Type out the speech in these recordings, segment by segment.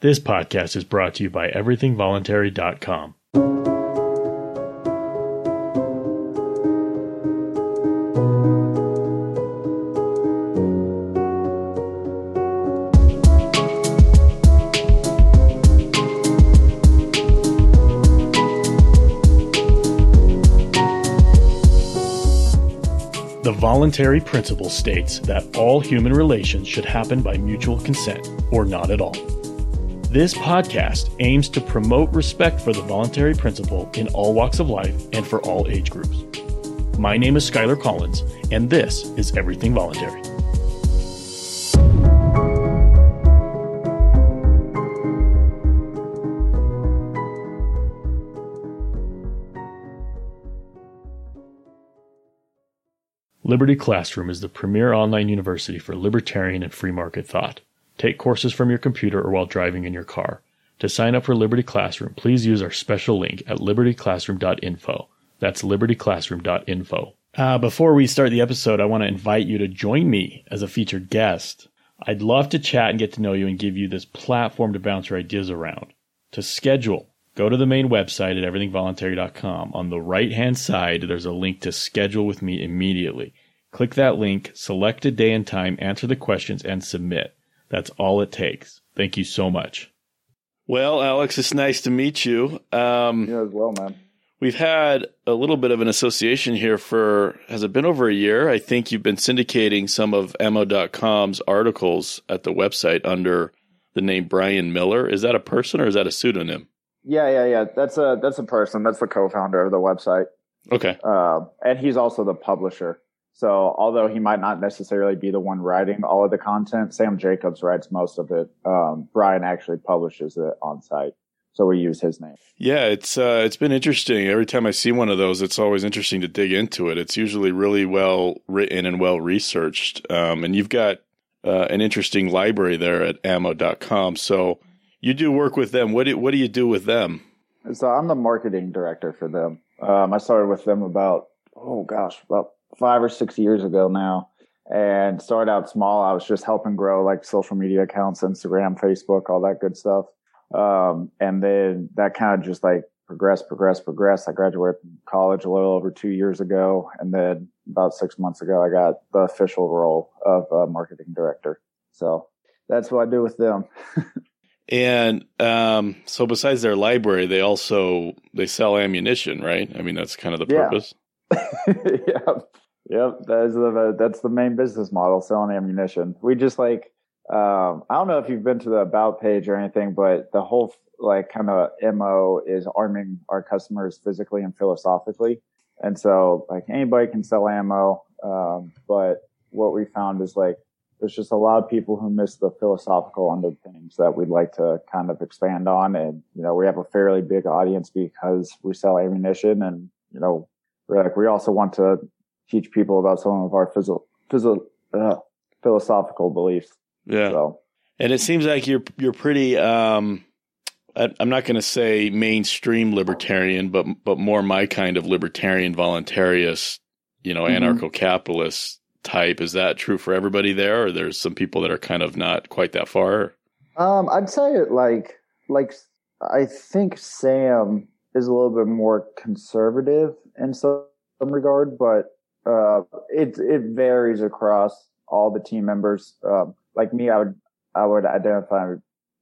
This podcast is brought to you by everythingvoluntary.com. The voluntary principle states that all human relations should happen by mutual consent or not at all. This podcast aims to promote respect for the voluntary principle in all walks of life and for all age groups. My name is Skyler Collins, and this is Everything Voluntary. Liberty Classroom is the premier online university for libertarian and free market thought. Take courses from your computer or while driving in your car. To sign up for Liberty Classroom, please use our special link at libertyclassroom.info. That's libertyclassroom.info. Uh, before we start the episode, I want to invite you to join me as a featured guest. I'd love to chat and get to know you and give you this platform to bounce your ideas around. To schedule, go to the main website at everythingvoluntary.com. On the right hand side, there's a link to schedule with me immediately. Click that link, select a day and time, answer the questions, and submit. That's all it takes. Thank you so much. Well, Alex, it's nice to meet you. Um, You as well, man. We've had a little bit of an association here for, has it been over a year? I think you've been syndicating some of ammo.com's articles at the website under the name Brian Miller. Is that a person or is that a pseudonym? Yeah, yeah, yeah. That's a that's a person. That's the co-founder of the website, Okay. uh, and he's also the publisher. So although he might not necessarily be the one writing all of the content, Sam Jacobs writes most of it. Um, Brian actually publishes it on site, so we use his name. Yeah, it's uh, it's been interesting. Every time I see one of those, it's always interesting to dig into it. It's usually really well written and well researched. Um, and you've got uh, an interesting library there at ammo.com. So you do work with them. What do, what do you do with them? So I'm the marketing director for them. Um, I started with them about oh gosh, about five or six years ago now, and started out small. I was just helping grow like social media accounts, Instagram, Facebook, all that good stuff. Um, and then that kind of just like progressed, progressed, progressed. I graduated from college a little over two years ago, and then about six months ago, I got the official role of uh, marketing director. So that's what I do with them. And um, so besides their library, they also they sell ammunition, right? I mean, that's kind of the Yeah. purpose. yep, yep. That is the that's the main business model, selling ammunition. We just like um, I don't know if you've been to the about page or anything, but the whole like kind of mo is arming our customers physically and philosophically, and so like anybody can sell ammo, um, but what we found is like there's just a lot of people who miss the philosophical underpinnings that we'd like to kind of expand on, and you know we have a fairly big audience because we sell ammunition, and you know like we also want to teach people about some of our physio, physio, uh, philosophical beliefs. Yeah. So And it seems like you're you're pretty. Um, I, I'm not going to say mainstream libertarian, but but more my kind of libertarian voluntarist, you know, Mhm. anarcho-capitalist type. Is that true for everybody there, or there's some people that are kind of not quite that far? um, I'd say it like like I think Sam is a little bit more conservative in some, regard, but uh, it it varies across all the team members. Um, like me, I would I would identify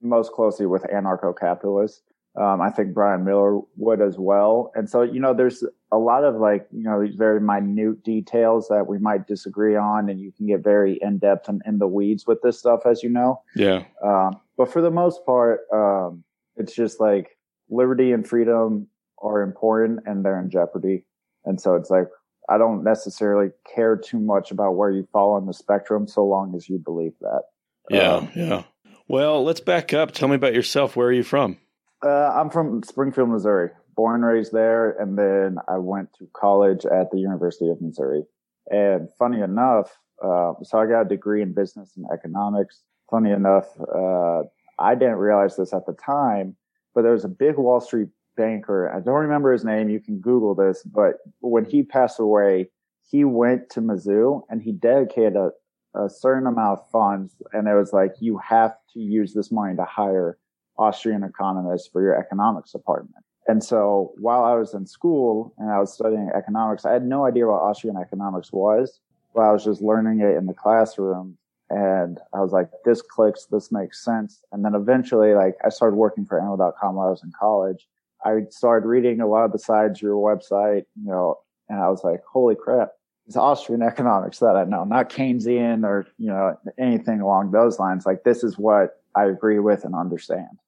most closely with anarcho-capitalists. Um, I think Brian Miller would as well. And so, you know, there's a lot of like, you know, these very minute details that we might disagree on, and you can get very in depth and in the weeds with this stuff, as you know. Yeah. Um, but for the most part, um, it's just like liberty and freedom are important and they're in jeopardy. And so it's like, I don't necessarily care too much about where you fall on the spectrum so long as you believe that. Yeah. Um, yeah. Well, let's back up. Tell me about yourself. Where are you from? Uh, I'm from Springfield, Missouri, born and raised there. And then I went to college at the University of Missouri. And funny enough, uh, so I got a degree in business and economics. Funny enough, uh, I didn't realize this at the time, but there was a big Wall Street banker. I don't remember his name. You can Google this, but when he passed away, he went to Mizzou and he dedicated a, a certain amount of funds. And it was like, you have to use this money to hire Austrian economists for your economics department. And so while I was in school and I was studying economics, I had no idea what Austrian economics was, but I was just learning it in the classroom. And I was like, this clicks, this makes sense. And then eventually, like, I started working for Ammo.com while I was in college. I started reading a lot of the sides of your website, you know, and I was like, holy crap, it's Austrian economics that I know, not Keynesian or, you know, anything along those lines. Like, this is what I agree with and understand.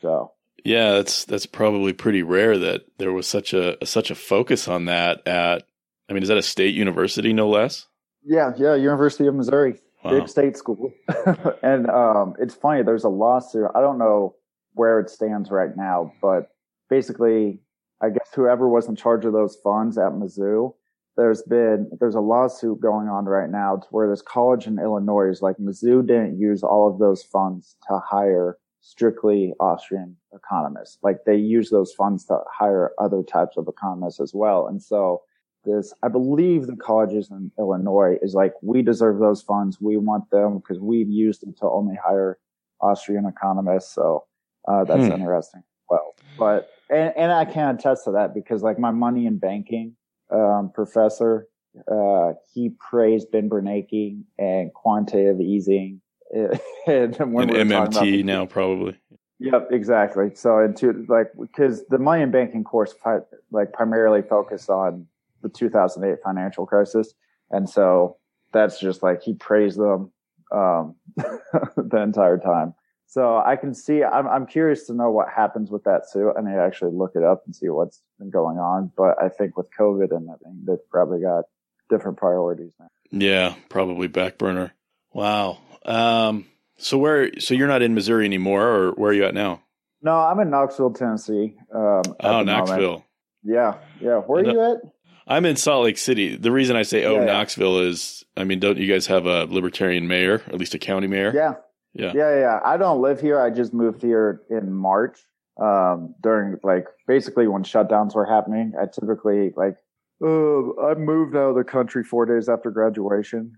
So yeah, that's that's probably pretty rare that there was such a such a focus on that at. I mean, is that a state university, no less? Yeah, yeah, University of Missouri, wow. big state school, and um, it's funny. There's a lawsuit. I don't know where it stands right now, but basically, I guess whoever was in charge of those funds at Mizzou, there's been there's a lawsuit going on right now to where this college in Illinois is like Mizzou didn't use all of those funds to hire strictly Austrian economists. Like they use those funds to hire other types of economists as well. And so this, I believe the colleges in Illinois is like, we deserve those funds. We want them because we've used them to only hire Austrian economists. So, uh, that's hmm. interesting. Well, but, and, and I can attest to that because like my money in banking, um, professor, uh, he praised Ben Bernanke and quantitative easing and when and MMT now probably. Yep, exactly. So into like because the money and banking course like primarily focused on the 2008 financial crisis, and so that's just like he praised them um, the entire time. So I can see. I'm I'm curious to know what happens with that suit. I need to actually look it up and see what's been going on. But I think with COVID and everything, they've probably got different priorities now. Yeah, probably back burner. Wow. Um, so where? So you're not in Missouri anymore, or where are you at now? No, I'm in Knoxville, Tennessee. Um, oh, Knoxville. Moment. Yeah, yeah. Where are you at? I'm in Salt Lake City. The reason I say oh yeah, Knoxville yeah. is, I mean, don't you guys have a libertarian mayor, at least a county mayor? Yeah, yeah, yeah, yeah. I don't live here. I just moved here in March um, during like basically when shutdowns were happening. I typically like uh, I moved out of the country four days after graduation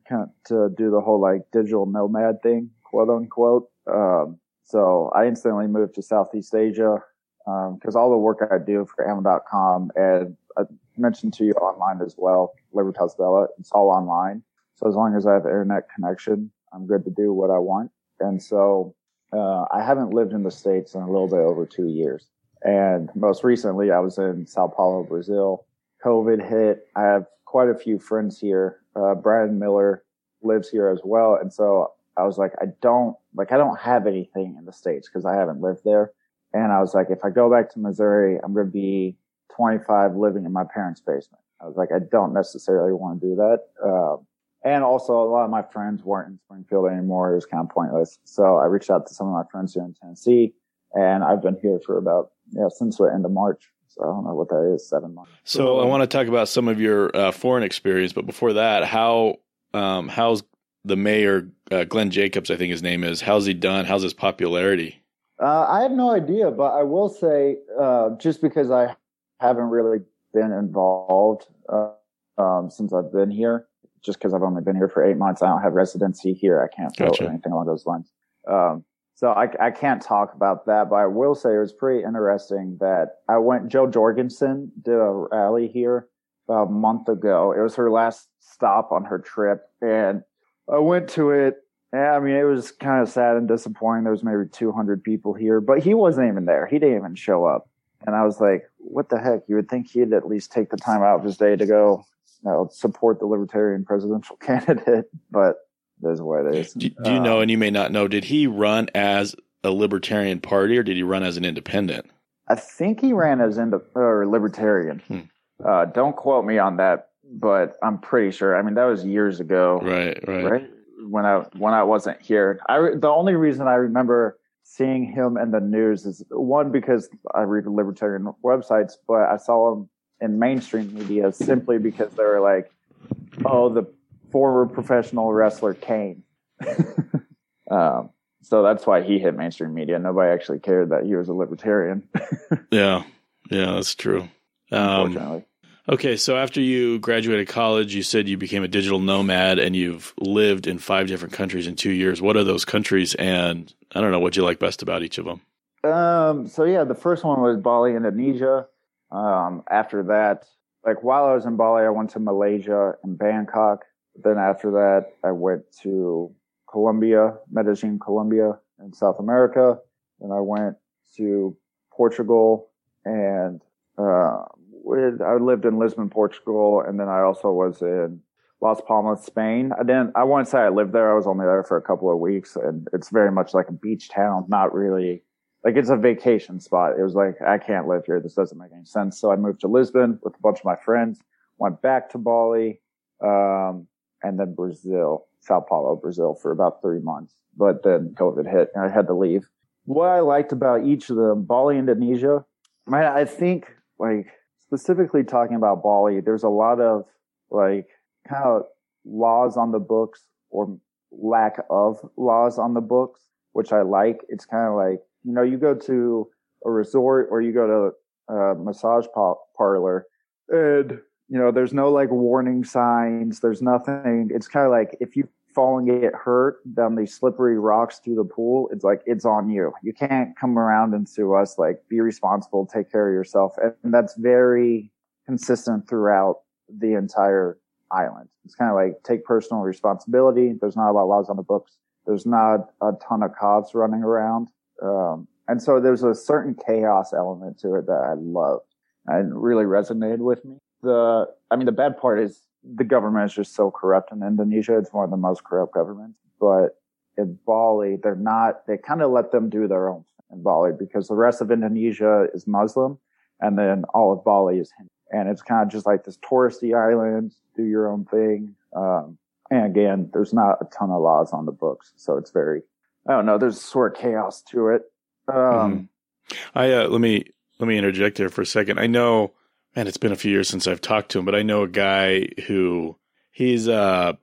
to do the whole like digital nomad thing, quote unquote. Um, so I instantly moved to Southeast Asia because um, all the work I do for Ammo.com and I mentioned to you online as well, Libertas Bella, it's all online. So as long as I have internet connection, I'm good to do what I want. And so uh, I haven't lived in the States in a little bit over two years. And most recently, I was in Sao Paulo, Brazil COVID hit, I have quite a few friends here. Uh, Brian Miller lives here as well. And so I was like, I don't, like, I don't have anything in the States because I haven't lived there. And I was like, if I go back to Missouri, I'm going to be 25 living in my parents' basement. I was like, I don't necessarily want to do that. Uh, and also a lot of my friends weren't in Springfield anymore. It was kind of pointless. So I reached out to some of my friends here in Tennessee and I've been here for about, yeah, since the end of March. So I don't know what that is, seven months. So I want to talk about some of your uh, foreign experience, but before that, how um, how's the mayor uh, Glenn Jacobs? I think his name is. How's he done? How's his popularity? Uh, I have no idea, but I will say, uh, just because I haven't really been involved uh, um, since I've been here, just because I've only been here for eight months, I don't have residency here. I can't vote gotcha. or anything along those lines. Um, so I, I can't talk about that, but I will say it was pretty interesting that I went, Jo Jorgensen did a rally here about a month ago. It was her last stop on her trip and I went to it. And I mean, it was kind of sad and disappointing. There was maybe 200 people here, but he wasn't even there. He didn't even show up. And I was like, what the heck? You would think he'd at least take the time out of his day to go know, support the libertarian presidential candidate, but is what it is. Do, do you know, and you may not know, did he run as a libertarian party or did he run as an independent? I think he ran as ind- or libertarian. Hmm. Uh, don't quote me on that, but I'm pretty sure. I mean, that was years ago. Right, right. Right when I when I wasn't here. I the only reason I remember seeing him in the news is one because I read libertarian websites, but I saw him in mainstream media simply because they were like, "Oh, the former professional wrestler Kane. um, so that's why he hit mainstream media. Nobody actually cared that he was a libertarian. yeah, yeah, that's true. Um. Okay, so after you graduated college, you said you became a digital nomad and you've lived in five different countries in two years. What are those countries? And I don't know what you like best about each of them. Um, so yeah, the first one was Bali, Indonesia. Um, after that, like while I was in Bali, I went to Malaysia and Bangkok. Then after that, I went to Colombia, Medellin, Colombia, in South America. Then I went to Portugal and uh, I lived in Lisbon, Portugal, and then I also was in Las Palmas, Spain. I didn't. I won't say I lived there. I was only there for a couple of weeks, and it's very much like a beach town. Not really like it's a vacation spot. It was like I can't live here. This doesn't make any sense. So I moved to Lisbon with a bunch of my friends. Went back to Bali, um, and then Brazil, Sao Paulo, Brazil, for about three months. But then COVID hit, and I had to leave. What I liked about each of them, Bali, Indonesia, I think like specifically talking about Bali, there's a lot of like kind of laws on the books or lack of laws on the books, which I like. It's kind of like, you know, you go to a resort or you go to a massage parlor and, you know, there's no like warning signs. There's nothing. It's kind of like if you fall and get hurt down these slippery rocks through the pool, it's like it's on you. You can't come around and sue us. Like, be responsible, take care of yourself, and that's very consistent throughout the entire island. It's kind of like take personal responsibility. There's not a lot of laws on the books. There's not a ton of cops running around, um, and so there's a certain chaos element to it that I love and really resonated with me. The, I mean, the bad part is the government is just so corrupt in Indonesia. It's one of the most corrupt governments. But in Bali, they're not, they kind of let them do their own in Bali because the rest of Indonesia is Muslim and then all of Bali is Hindu. And it's kind of just like this touristy island, do your own thing. Um, and again, there's not a ton of laws on the books. So it's very, I don't know, there's sort of chaos to it. Um, mm-hmm. I, uh, let me, let me interject here for a second. I know man, it's been a few years since I've talked to him, but I know a guy who he's uh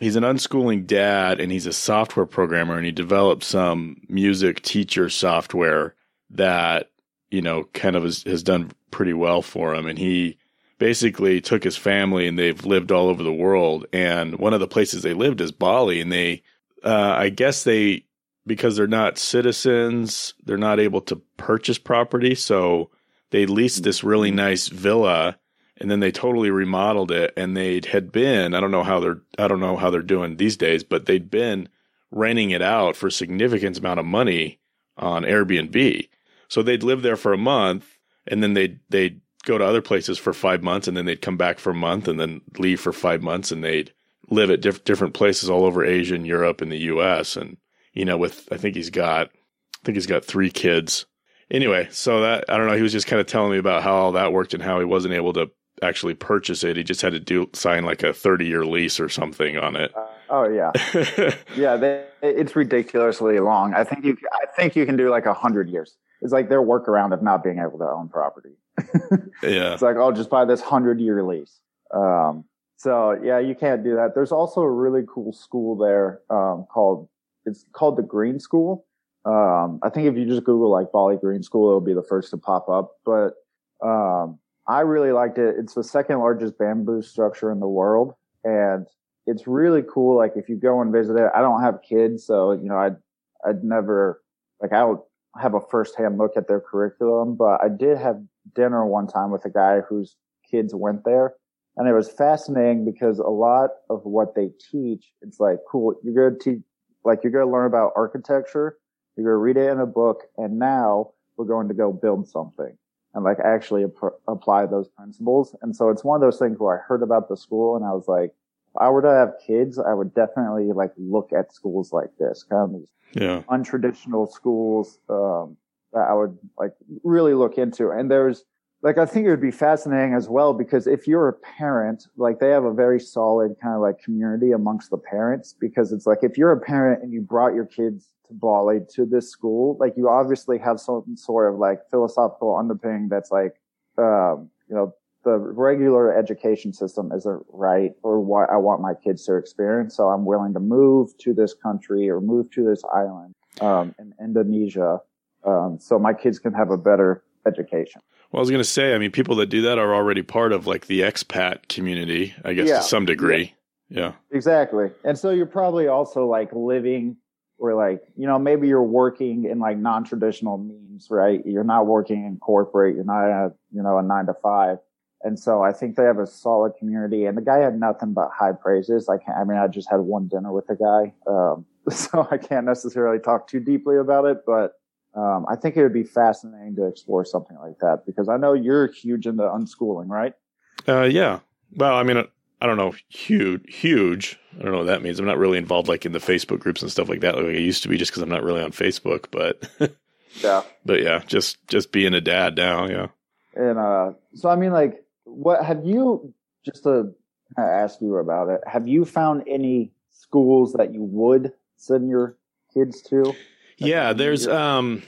he's an unschooling dad and he's a software programmer and he developed some music teacher software that you know kind of has, has done pretty well for him and he basically took his family and they've lived all over the world and one of the places they lived is Bali and they uh, I guess they because they're not citizens they're not able to purchase property so they leased this really mm-hmm. nice villa and then they totally remodeled it and they had been I don't know how they're I don't know how they're doing these days, but they'd been renting it out for a significant amount of money on Airbnb. So they'd live there for a month and then they'd they'd go to other places for five months and then they'd come back for a month and then leave for five months and they'd live at diff- different places all over Asia and Europe and the US and you know with I think he's got I think he's got three kids anyway, so that I don't know. He was just kind of telling me about how all that worked and how he wasn't able to actually purchase it. He just had to do sign like a thirty year lease or something on it. Uh, oh yeah, yeah. They, it's ridiculously long. I think you. I think you can do like a hundred years. It's like their workaround of not being able to own property. yeah, it's like I'll just buy this hundred year lease. Um, so yeah, you can't do that. There's also a really cool school there um, called it's called the Green School um, I think if you just Google like Bali Green School, it'll be the first to pop up. But um, I really liked it. It's the second largest bamboo structure in the world, and it's really cool. Like if you go and visit it, I don't have kids, so you know I'd I'd never like I would have a firsthand look at their curriculum, but I did have dinner one time with a guy whose kids went there. And it was fascinating because a lot of what they teach, it's like, cool, you're going to teach, like, you're going to learn about architecture, you're going to read it in a book, and now we're going to go build something and like actually ap- apply those principles. And so it's one of those things where I heard about the school and I was like, if I were to have kids, I would definitely like look at schools like this, kind of these yeah. untraditional schools um, that I would like really look into. And there's like I think it would be fascinating as well because if you're a parent, like they have a very solid kind of like community amongst the parents because it's like if you're a parent and you brought your kids to Bali to this school, like you obviously have some sort of like philosophical underpinning that's like, um, you know, the regular education system isn't right or what I want my kids to experience. So I'm willing to move to this country or move to this island, um, in Indonesia. Um, so my kids can have a better education. Well, I was going to say, I mean, people that do that are already part of like the expat community, I guess, yeah. to some degree. Yeah. yeah. Exactly. And so you're probably also like living or like you know maybe you're working in like non-traditional means right you're not working in corporate you're not at you know a nine to five and so i think they have a solid community and the guy had nothing but high praises i can't i mean i just had one dinner with the guy um, so i can't necessarily talk too deeply about it but um, i think it would be fascinating to explore something like that because i know you're huge into unschooling right uh, yeah well i mean I don't know, huge, huge. I don't know what that means. I'm not really involved like in the Facebook groups and stuff like that, like I used to be, just because I'm not really on Facebook. But yeah, but yeah, just just being a dad now, yeah. And uh, so I mean, like, what have you? Just to ask you about it, have you found any schools that you would send your kids to? Yeah, there's um,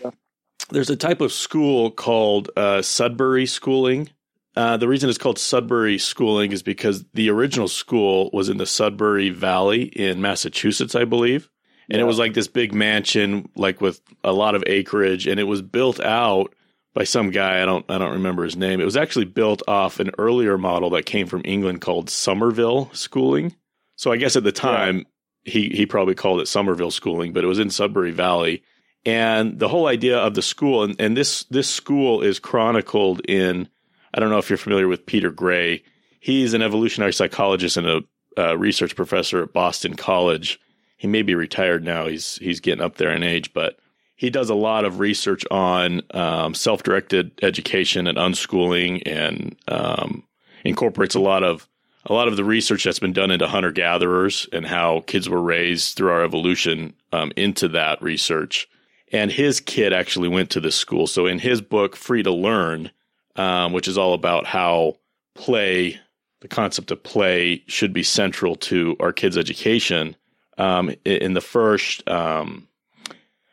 there's a type of school called uh, Sudbury schooling uh, the reason it's called Sudbury Schooling is because the original school was in the Sudbury Valley in Massachusetts, I believe. And yeah. it was like this big mansion, like with a lot of acreage, and it was built out by some guy. I don't, I don't remember his name. It was actually built off an earlier model that came from England called Summerhill Schooling. So I guess at the time. He he probably called it Summerhill Schooling, but it was in Sudbury Valley. And the whole idea of the school, and, and this this school is chronicled in I don't know if you're familiar with Peter Gray. He's an evolutionary psychologist and a, research professor at Boston College. He may be retired now. He's he's getting up there in age, but he does a lot of research on um, self-directed education and unschooling, and um, incorporates a lot of a lot of the research that's been done into hunter gatherers and how kids were raised through our evolution um, into that research. And his kid actually went to this school. So in his book, Free to Learn, um, which is all about how play, the concept of play, should be central to our kids' education. Um, in the first, um,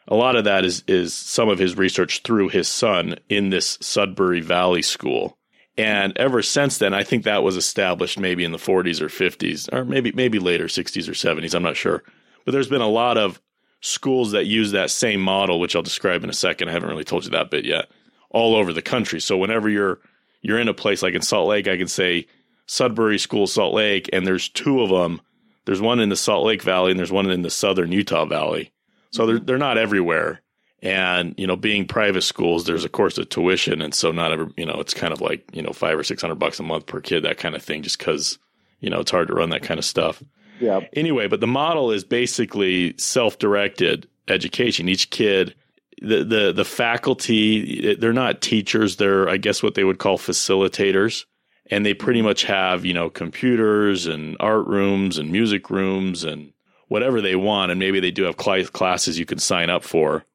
a lot of that is is some of his research through his son in this Sudbury Valley School. And ever since then, I think that was established maybe in the 40s or 50s, or maybe maybe later 60s or 70s. I'm not sure. But there's been a lot of schools that use that same model, which I'll describe in a second. I haven't really told you that bit yet all over the country. So whenever you're you're in a place like in Salt Lake, I can say Sudbury School, Salt Lake, and there's two of them. There's one in the Salt Lake Valley and there's one in the southern Utah Valley. So they're they're not everywhere. And you know, being private schools, there's of course a tuition, and so not every you know, it's kind of like you know five or six hundred bucks a month per kid, that kind of thing, just because you know it's hard to run that kind of stuff. Yeah. Anyway, but the model is basically self-directed education. Each kid the the the faculty they're not teachers they're i guess what they would call facilitators and they pretty much have you know computers and art rooms and music rooms and whatever they want and maybe they do have classes you can sign up for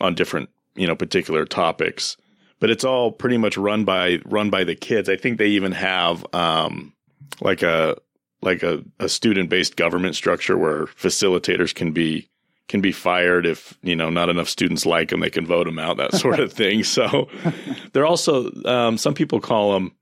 on different you know particular topics but it's all pretty much run by run by the kids i think they even have um like a like a, a student based government structure where facilitators can be can be fired if you know not enough students like them. They can vote them out, that sort of thing. So they're also um, some people call them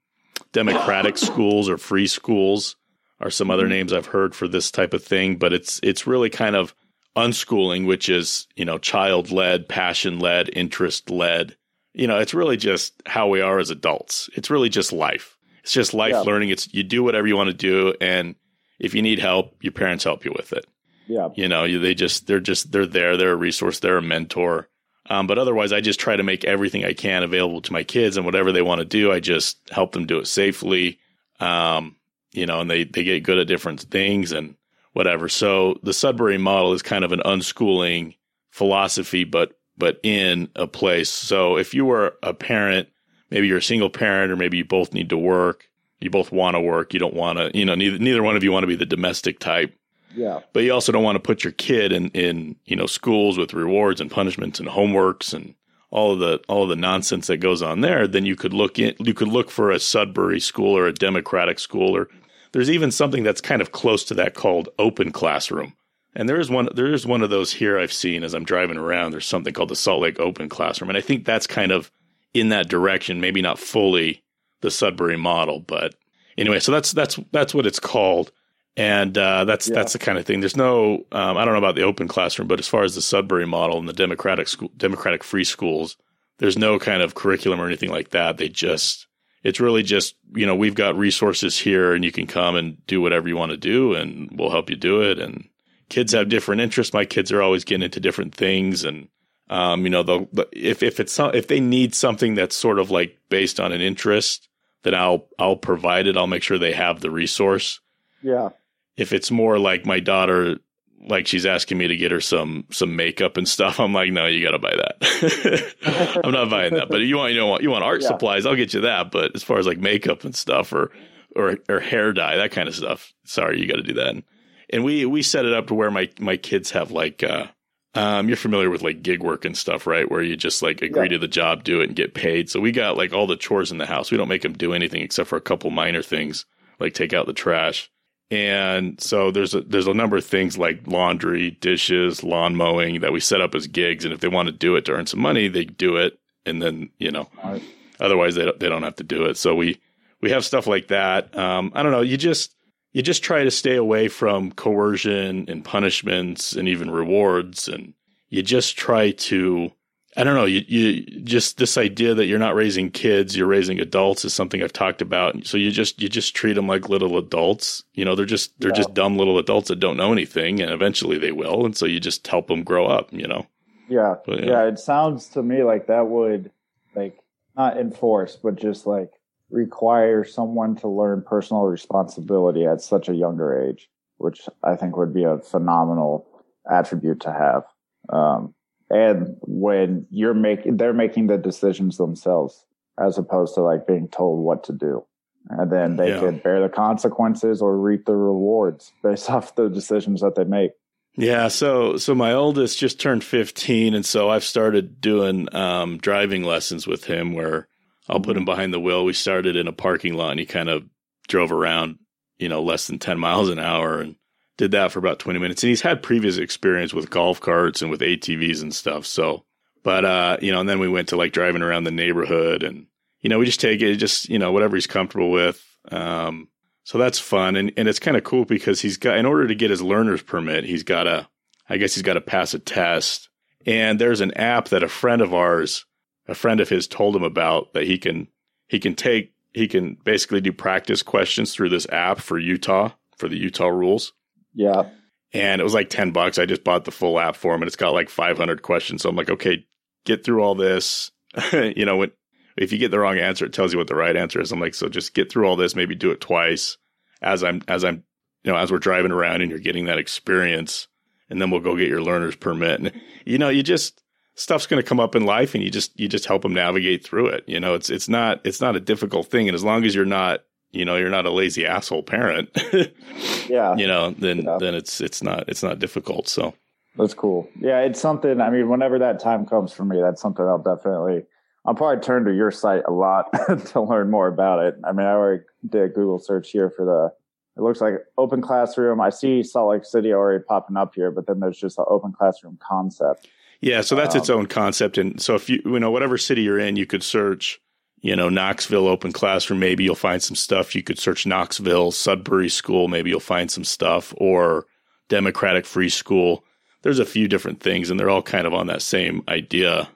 democratic schools or free schools are some other mm-hmm. names I've heard for this type of thing. But it's it's really kind of unschooling, which is you know child led, passion led, interest led. You know, it's really just how we are as adults. It's really just life. It's just life yeah. learning. It's you do whatever you want to do, and if you need help, your parents help you with it. Yeah. You know, they just, they're just, they're there. They're a resource. They're a mentor. Um, but otherwise, I just try to make everything I can available to my kids and whatever they want to do, I just help them do it safely. Um, you know, and they, they get good at different things and whatever. So the Sudbury model is kind of an unschooling philosophy, but, but in a place. So if you were a parent, maybe you're a single parent or maybe you both need to work, you both want to work, you don't want to, you know, neither, neither one of you want to be the domestic type yeah. But you also don't want to put your kid in, in, you know, schools with rewards and punishments and homeworks and all of the all of the nonsense that goes on there, then you could look in you could look for a Sudbury school or a democratic school or there's even something that's kind of close to that called open classroom. And there is one there is one of those here I've seen as I'm driving around. There's something called the Salt Lake Open Classroom. And I think that's kind of in that direction, maybe not fully the Sudbury model, but anyway, so that's that's that's what it's called and uh, that's yeah. that's the kind of thing. There's no, um, I don't know about the open classroom, but as far as the Sudbury model and the democratic school, democratic free schools, there's no kind of curriculum or anything like that. They just, it's really just, you know, we've got resources here, and you can come and do whatever you want to do, and we'll help you do it. And kids have different interests. My kids are always getting into different things, and um, you know, the, if if it's if they need something that's sort of like based on an interest, then I'll I'll provide it. I'll make sure they have the resource. Yeah. If it's more like my daughter, like she's asking me to get her some some makeup and stuff, I'm like, no, you got to buy that. I'm not buying that. But you want you know you want art yeah. supplies, I'll get you that. But as far as like makeup and stuff or or or hair dye, that kind of stuff, sorry, you got to do that. And, and we we set it up to where my my kids have like uh, um, you're familiar with like gig work and stuff, right? Where you just like agree yeah. to the job, do it, and get paid. So we got like all the chores in the house. We don't make them do anything except for a couple minor things, like take out the trash. And so there's a there's a number of things like laundry, dishes, lawn mowing that we set up as gigs. And if they want to do it to earn some money, they do it. And then you know, right. otherwise they don't, they don't have to do it. So we we have stuff like that. Um, I don't know. You just you just try to stay away from coercion and punishments and even rewards and you just try to I don't know, you, you just this idea that you're not raising kids, you're raising adults is something I've talked about. So you just you just treat them like little adults. You know, they're just they're yeah. just dumb little adults that don't know anything, and eventually they will. And so you just help them grow up. You know. Yeah, but, yeah. yeah. It sounds to me like that would like not enforce, but just like require someone to learn personal responsibility at such a younger age, which I think would be a phenomenal attribute to have. Um, and when you're making, they're making the decisions themselves as opposed to like being told what to do. And then they yeah. could bear the consequences or reap the rewards based off the decisions that they make. Yeah, so so my oldest just turned 15 and so I've started doing um, driving lessons with him where I'll put him behind the wheel. We started in a parking lot and he kind of drove around, you know, less than 10 miles an hour and did that for about 20 minutes. And he's had previous experience with golf carts and with ATVs and stuff. So, but, uh, you know, and then we went to like driving around the neighborhood and, you know, we just take it, just, you know, whatever he's comfortable with. Um, so that's fun. And, and it's kind of cool because he's got, in order to get his learner's permit, he's got to, I guess he's got to pass a test. And there's an app that a friend of ours a friend of his told him about that he can he can take he can basically do practice questions through this app for Utah for the Utah rules. Yeah. And it was like 10 bucks. I just bought the full app for him and it's got like 500 questions. So I'm like, okay, get through all this. you know, when, if you get the wrong answer, it tells you what the right answer is. I'm like, so just get through all this, maybe do it twice as I'm, as I'm, you know, as we're driving around and you're getting that experience and then we'll go get your learner's permit. And, you know, you just, stuff's going to come up in life and you just you just help them navigate through it you know it's it's not it's not a difficult thing and as long as you're not you know you're not a lazy asshole parent yeah. you know then yeah. then it's it's not it's not difficult so. That's cool. Yeah it's something i mean whenever that time comes for me that's something i'll definitely i'll probably turn to your site a lot to learn more about it. I mean i already did a google search here for the it looks like open classroom. I see salt lake city already popping up here but then there's just the open classroom concept. Yeah, so that's um, its own concept. And so if you, you know, whatever city you're in, you could search, you know, Knoxville Open Classroom, maybe you'll find some stuff. You could search Knoxville Sudbury School, maybe you'll find some stuff, or Democratic Free School. There's a few different things, and they're all kind of on that same idea.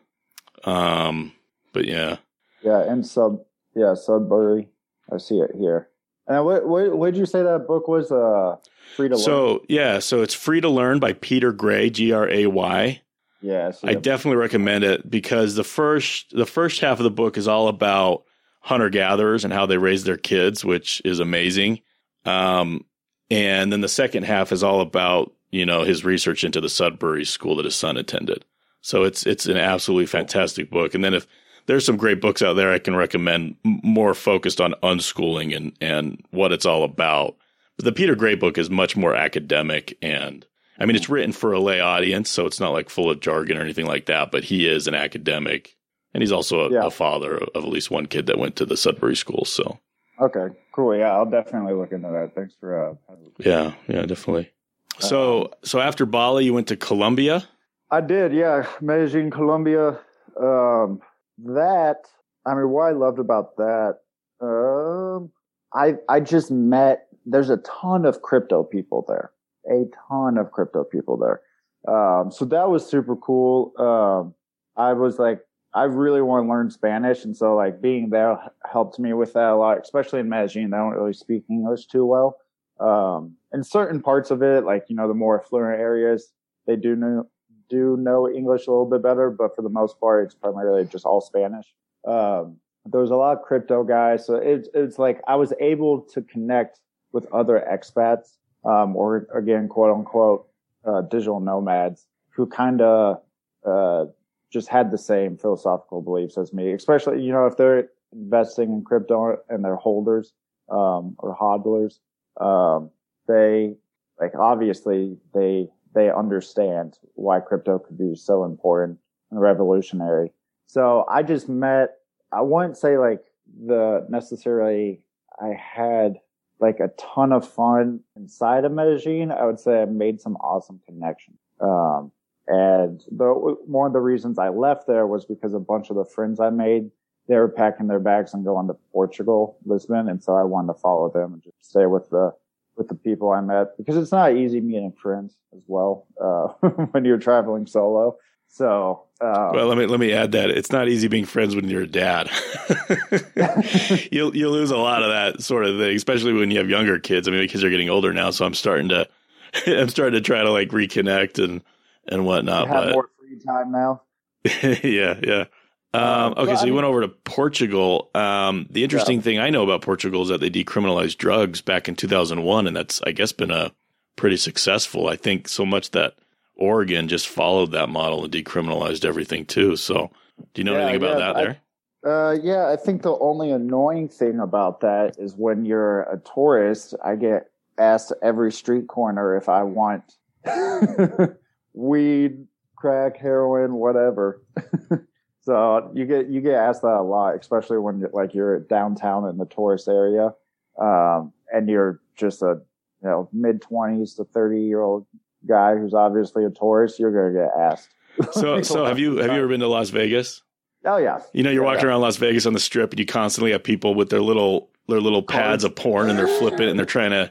Um, but yeah. Yeah, and sub, yeah, Sudbury. I see it here. And what, what, did you say that book was? Uh, free to learn. So yeah, so it's free to learn by Peter Gray, G R A Y. Yeah, I definitely recommend it because the first the first half of the book is all about hunter gatherers and how they raise their kids, which is amazing. Um, and then the second half is all about you know his research into the Sudbury school that his son attended. So it's it's an absolutely fantastic book. And then if there's some great books out there I can recommend more focused on unschooling and and what it's all about. But the Peter Gray book is much more academic and I mean, it's written for a lay audience, so it's not like full of jargon or anything like that. But he is an academic, and he's also a, yeah. a father of at least one kid that went to the Sudbury school. So, okay, cool. Yeah, I'll definitely look into that. Thanks for. Uh, yeah, yeah, definitely. So, um, so after Bali, you went to Colombia. I did, yeah, Medellin, Colombia. Um, that I mean, what I loved about that, um, I I just met. There's a ton of crypto people there a ton of crypto people there. Um, so that was super cool. Um, I was like, I really want to learn Spanish. And so like being there helped me with that a lot, especially in Medellin. They don't really speak English too well. Um, in certain parts of it, like you know, the more affluent areas, they do know do know English a little bit better, but for the most part, it's primarily just all Spanish. Um, there was a lot of crypto guys, so it's it's like I was able to connect with other expats, um, or again, quote unquote, uh, digital nomads who kind of uh, just had the same philosophical beliefs as me. Especially, you know, if they're investing in crypto and they're holders um, or hodlers, um, they like obviously they they understand why crypto could be so important and revolutionary. So I just met. I wouldn't say like the necessarily I had like a ton of fun inside of Medellin. I would say I made some awesome connections. Um, and the, one of the reasons I left there was because a bunch of the friends I made, they were packing their bags and going to Portugal, Lisbon. And so I wanted to follow them and just stay with the, with the people I met because it's not easy meeting friends as well, uh, when you're traveling solo. So, um, well, let me let me add that it's not easy being friends when you're a dad. you'll you'll lose a lot of that sort of thing, especially when you have younger kids. I mean, my kids are getting older now, so I'm starting to I'm starting to try to like reconnect and and whatnot. have but, more free time now. yeah, yeah. Um, okay, so you went over to Portugal. Um, the interesting yeah. thing I know about Portugal is that they decriminalized drugs back in 2001, and that's I guess been a pretty successful. I think so much that Oregon just followed that model and decriminalized everything too. So, do you know yeah, anything about yeah, that I, there? Uh, yeah, I think the only annoying thing about that is when you're a tourist, I get asked every street corner if I want weed, crack, heroin, whatever. so you get you get asked that a lot, especially when like you're downtown in the tourist area, um, and you're just a you know mid twenties to thirty year old guy who's obviously a tourist. You're gonna get asked. So so have you have you ever been to Las Vegas? Oh yeah. You know, you're yeah, walking yeah. around Las Vegas on the strip, and you constantly have people with their little their little pads of porn, and they're flipping and they're trying to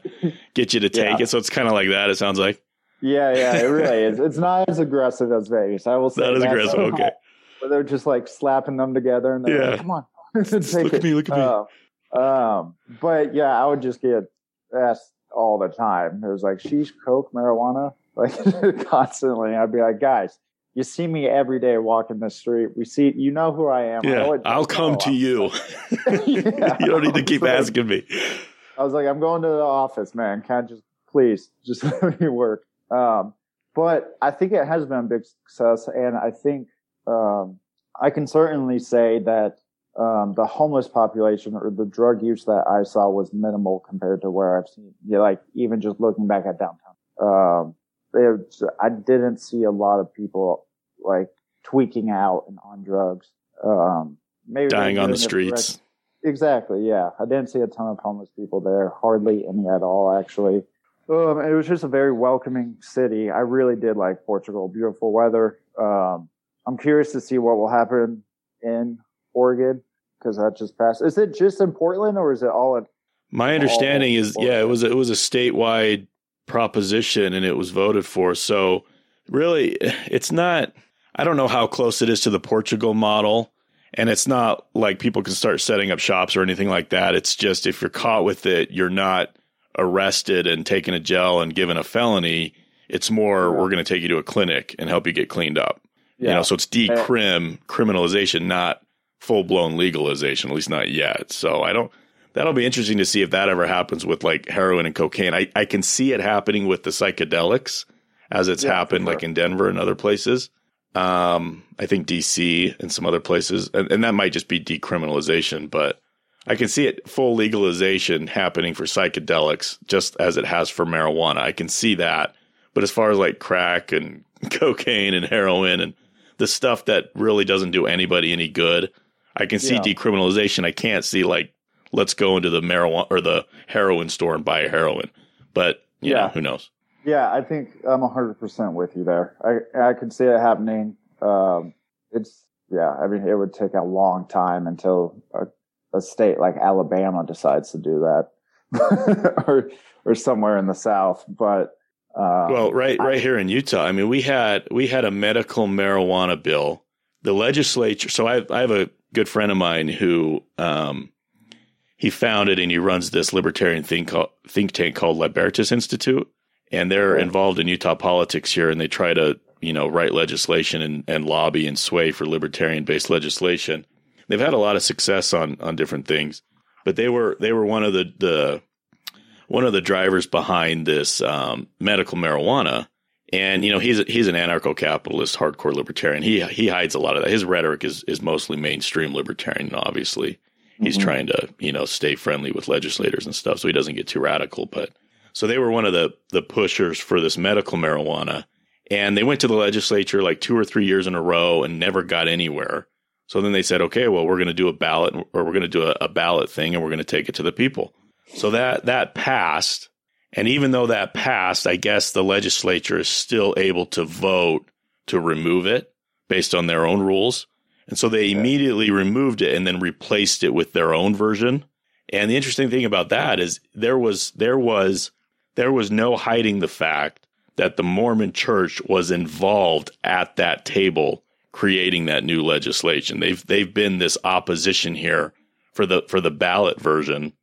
get you to take yeah. it. So it's kind of like that. It sounds like. Yeah, yeah, it really is. It's not as aggressive as Vegas. I will say not as aggressive. Okay. Where they're just like slapping them together, and they're yeah. like, "Come on, look it. at me, look at me." Uh, um, but yeah, I would just get asked all the time. It was like, "Sheesh, coke, marijuana," like constantly. I'd be like, "Guys, you see me every day walking the street. We see, you know who I am. Yeah, I will come to you. yeah, you don't need to keep asking me. I was like, I'm going to the office, man. Can't just please just let me work. Um, but I think it has been a big success, and I think um, I can certainly say that um, the homeless population or the drug use that I saw was minimal compared to where I've seen. Like even just looking back at downtown, um, I didn't see a lot of people like tweaking out and on drugs. Um, maybe dying on the streets. Exactly. Yeah, I didn't see a ton of homeless people there. Hardly any at all, actually. Um, it was just a very welcoming city. I really did like Portugal. Beautiful weather. Um, I'm curious to see what will happen in Oregon because that just passed. Is it just in Portland or is it all in? My understanding is, Portland? yeah, it was it was a statewide proposition and it was voted for. So really, it's not. I don't know how close it is to the Portugal model, and it's not like people can start setting up shops or anything like that. It's just if you're caught with it, you're not arrested and taken to jail and given a felony, it's more we're going to take you to a clinic and help you get cleaned up. Yeah. You know, so it's decrim criminalization, not full blown legalization, at least not yet. So I don't. That'll be interesting to see if that ever happens with like heroin and cocaine. I, I can see it happening with the psychedelics as it's yeah, happened sure. like in Denver and other places. Um, I think DC and some other places, and, and that might just be decriminalization, but I can see it full legalization happening for psychedelics just as it has for marijuana. I can see that. But as far as like crack and cocaine and heroin and the stuff that really doesn't do anybody any good, I can see yeah. decriminalization. I can't see like let's go into the marijuana or the heroin store and buy a heroin. But yeah, know, who knows? Yeah, I think I'm 100% with you there. I I could see it happening. Um, it's yeah, I mean, it would take a long time until a a state like Alabama decides to do that, or or somewhere in the South. But uh, well, right right here in Utah, I mean, we had we had a medical marijuana bill. The legislature. So I I have a good friend of mine who um, he founded and he runs this libertarian think, think tank called Libertas Institute. And they're involved in Utah politics here and they try to, you know, write legislation and, and lobby and sway for libertarian based legislation. They've had a lot of success on, on different things, but they were, they were one of the, the, one of the drivers behind this, um, medical marijuana. And, you know, he's, he's an anarcho capitalist, hardcore libertarian. He, he hides a lot of that. His rhetoric is, is mostly mainstream libertarian, obviously he's mm-hmm. trying to you know stay friendly with legislators and stuff so he doesn't get too radical but so they were one of the the pushers for this medical marijuana and they went to the legislature like two or three years in a row and never got anywhere. So then they said okay well we're going to do a ballot or we're going to do a, a ballot thing and we're going to take it to the people. So that that passed and even though that passed i guess the legislature is still able to vote to remove it based on their own rules and so they immediately removed it and then replaced it with their own version. And the interesting thing about that is there was there was there was no hiding the fact that the Mormon church was involved at that table creating that new legislation. They've they've been this opposition here for the for the ballot version.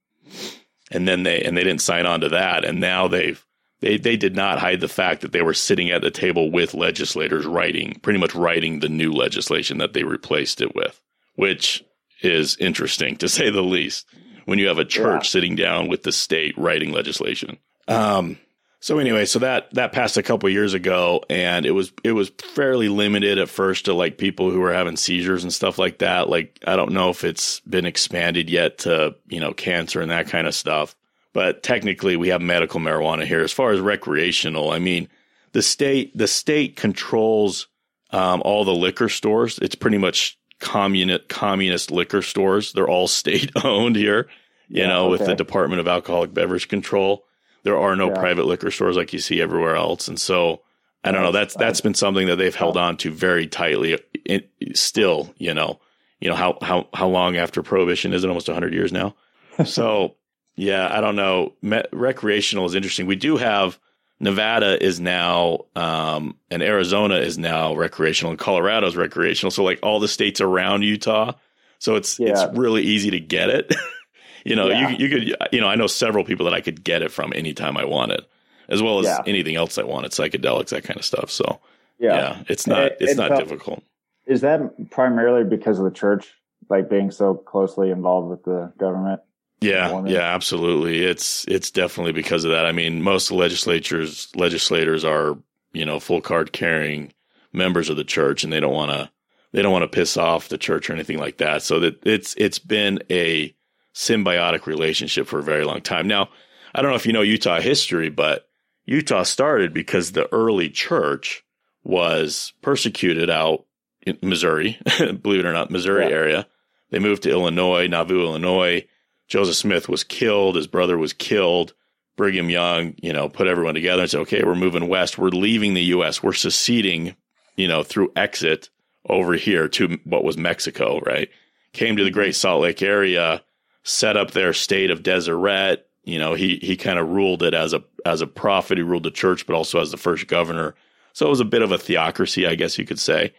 And then they and they didn't sign on to that and now they've they they did not hide the fact that they were sitting at the table with legislators writing pretty much writing the new legislation that they replaced it with, which is interesting to say the least. When you have a church yeah. sitting down with the state writing legislation. Um, so anyway, so that that passed a couple years ago, and it was it was fairly limited at first to like people who were having seizures and stuff like that. Like I don't know if it's been expanded yet to you know cancer and that kind of stuff but technically we have medical marijuana here. As far as recreational, I mean, the state the state controls um, all the liquor stores. It's pretty much communist communist liquor stores. They're all state owned here. You yeah, know, okay. with the Department of Alcoholic Beverage Control, there are no yeah. private liquor stores like you see everywhere else, and so. I don't know. That's that's been something that they've held on to very tightly. It, still, you know, you know how how how long after prohibition is it? Almost hundred years now. So yeah, I don't know. Me- recreational is interesting. We do have Nevada is now, um, and Arizona is now recreational, and Colorado is recreational. So like all the states around Utah, so it's yeah. it's really easy to get it. you know, yeah. you you could you know I know several people that I could get it from anytime I wanted, as well as yeah. anything else I wanted, psychedelics, that kind of stuff. So yeah, it's not it, it's not difficult. Is that primarily because of the church, like being so closely involved with the government? Yeah, yeah, absolutely. It's it's definitely because of that. I mean, most legislatures legislators are you know full card carrying members of the church, and they don't want to they don't want to piss off the church or anything like that. So that it's it's been a symbiotic relationship for a very long time. Now, I don't know if you know Utah history, but Utah started because the early church was persecuted out in Missouri, believe it or not, Missouri yeah. area. They moved to Illinois, Nauvoo, Illinois Joseph Smith was killed. His brother was killed. Brigham Young, you know, put everyone together and said, okay, we're moving west. We're leaving the U.S. We're seceding, you know, through exit over here to what was Mexico, right? Came to the mm-hmm. Great Salt Lake area, set up their state of Deseret. You know, he, he kind of ruled it as a, as a prophet. He ruled the church, but also as the first governor. So it was a bit of a theocracy, I guess you could say.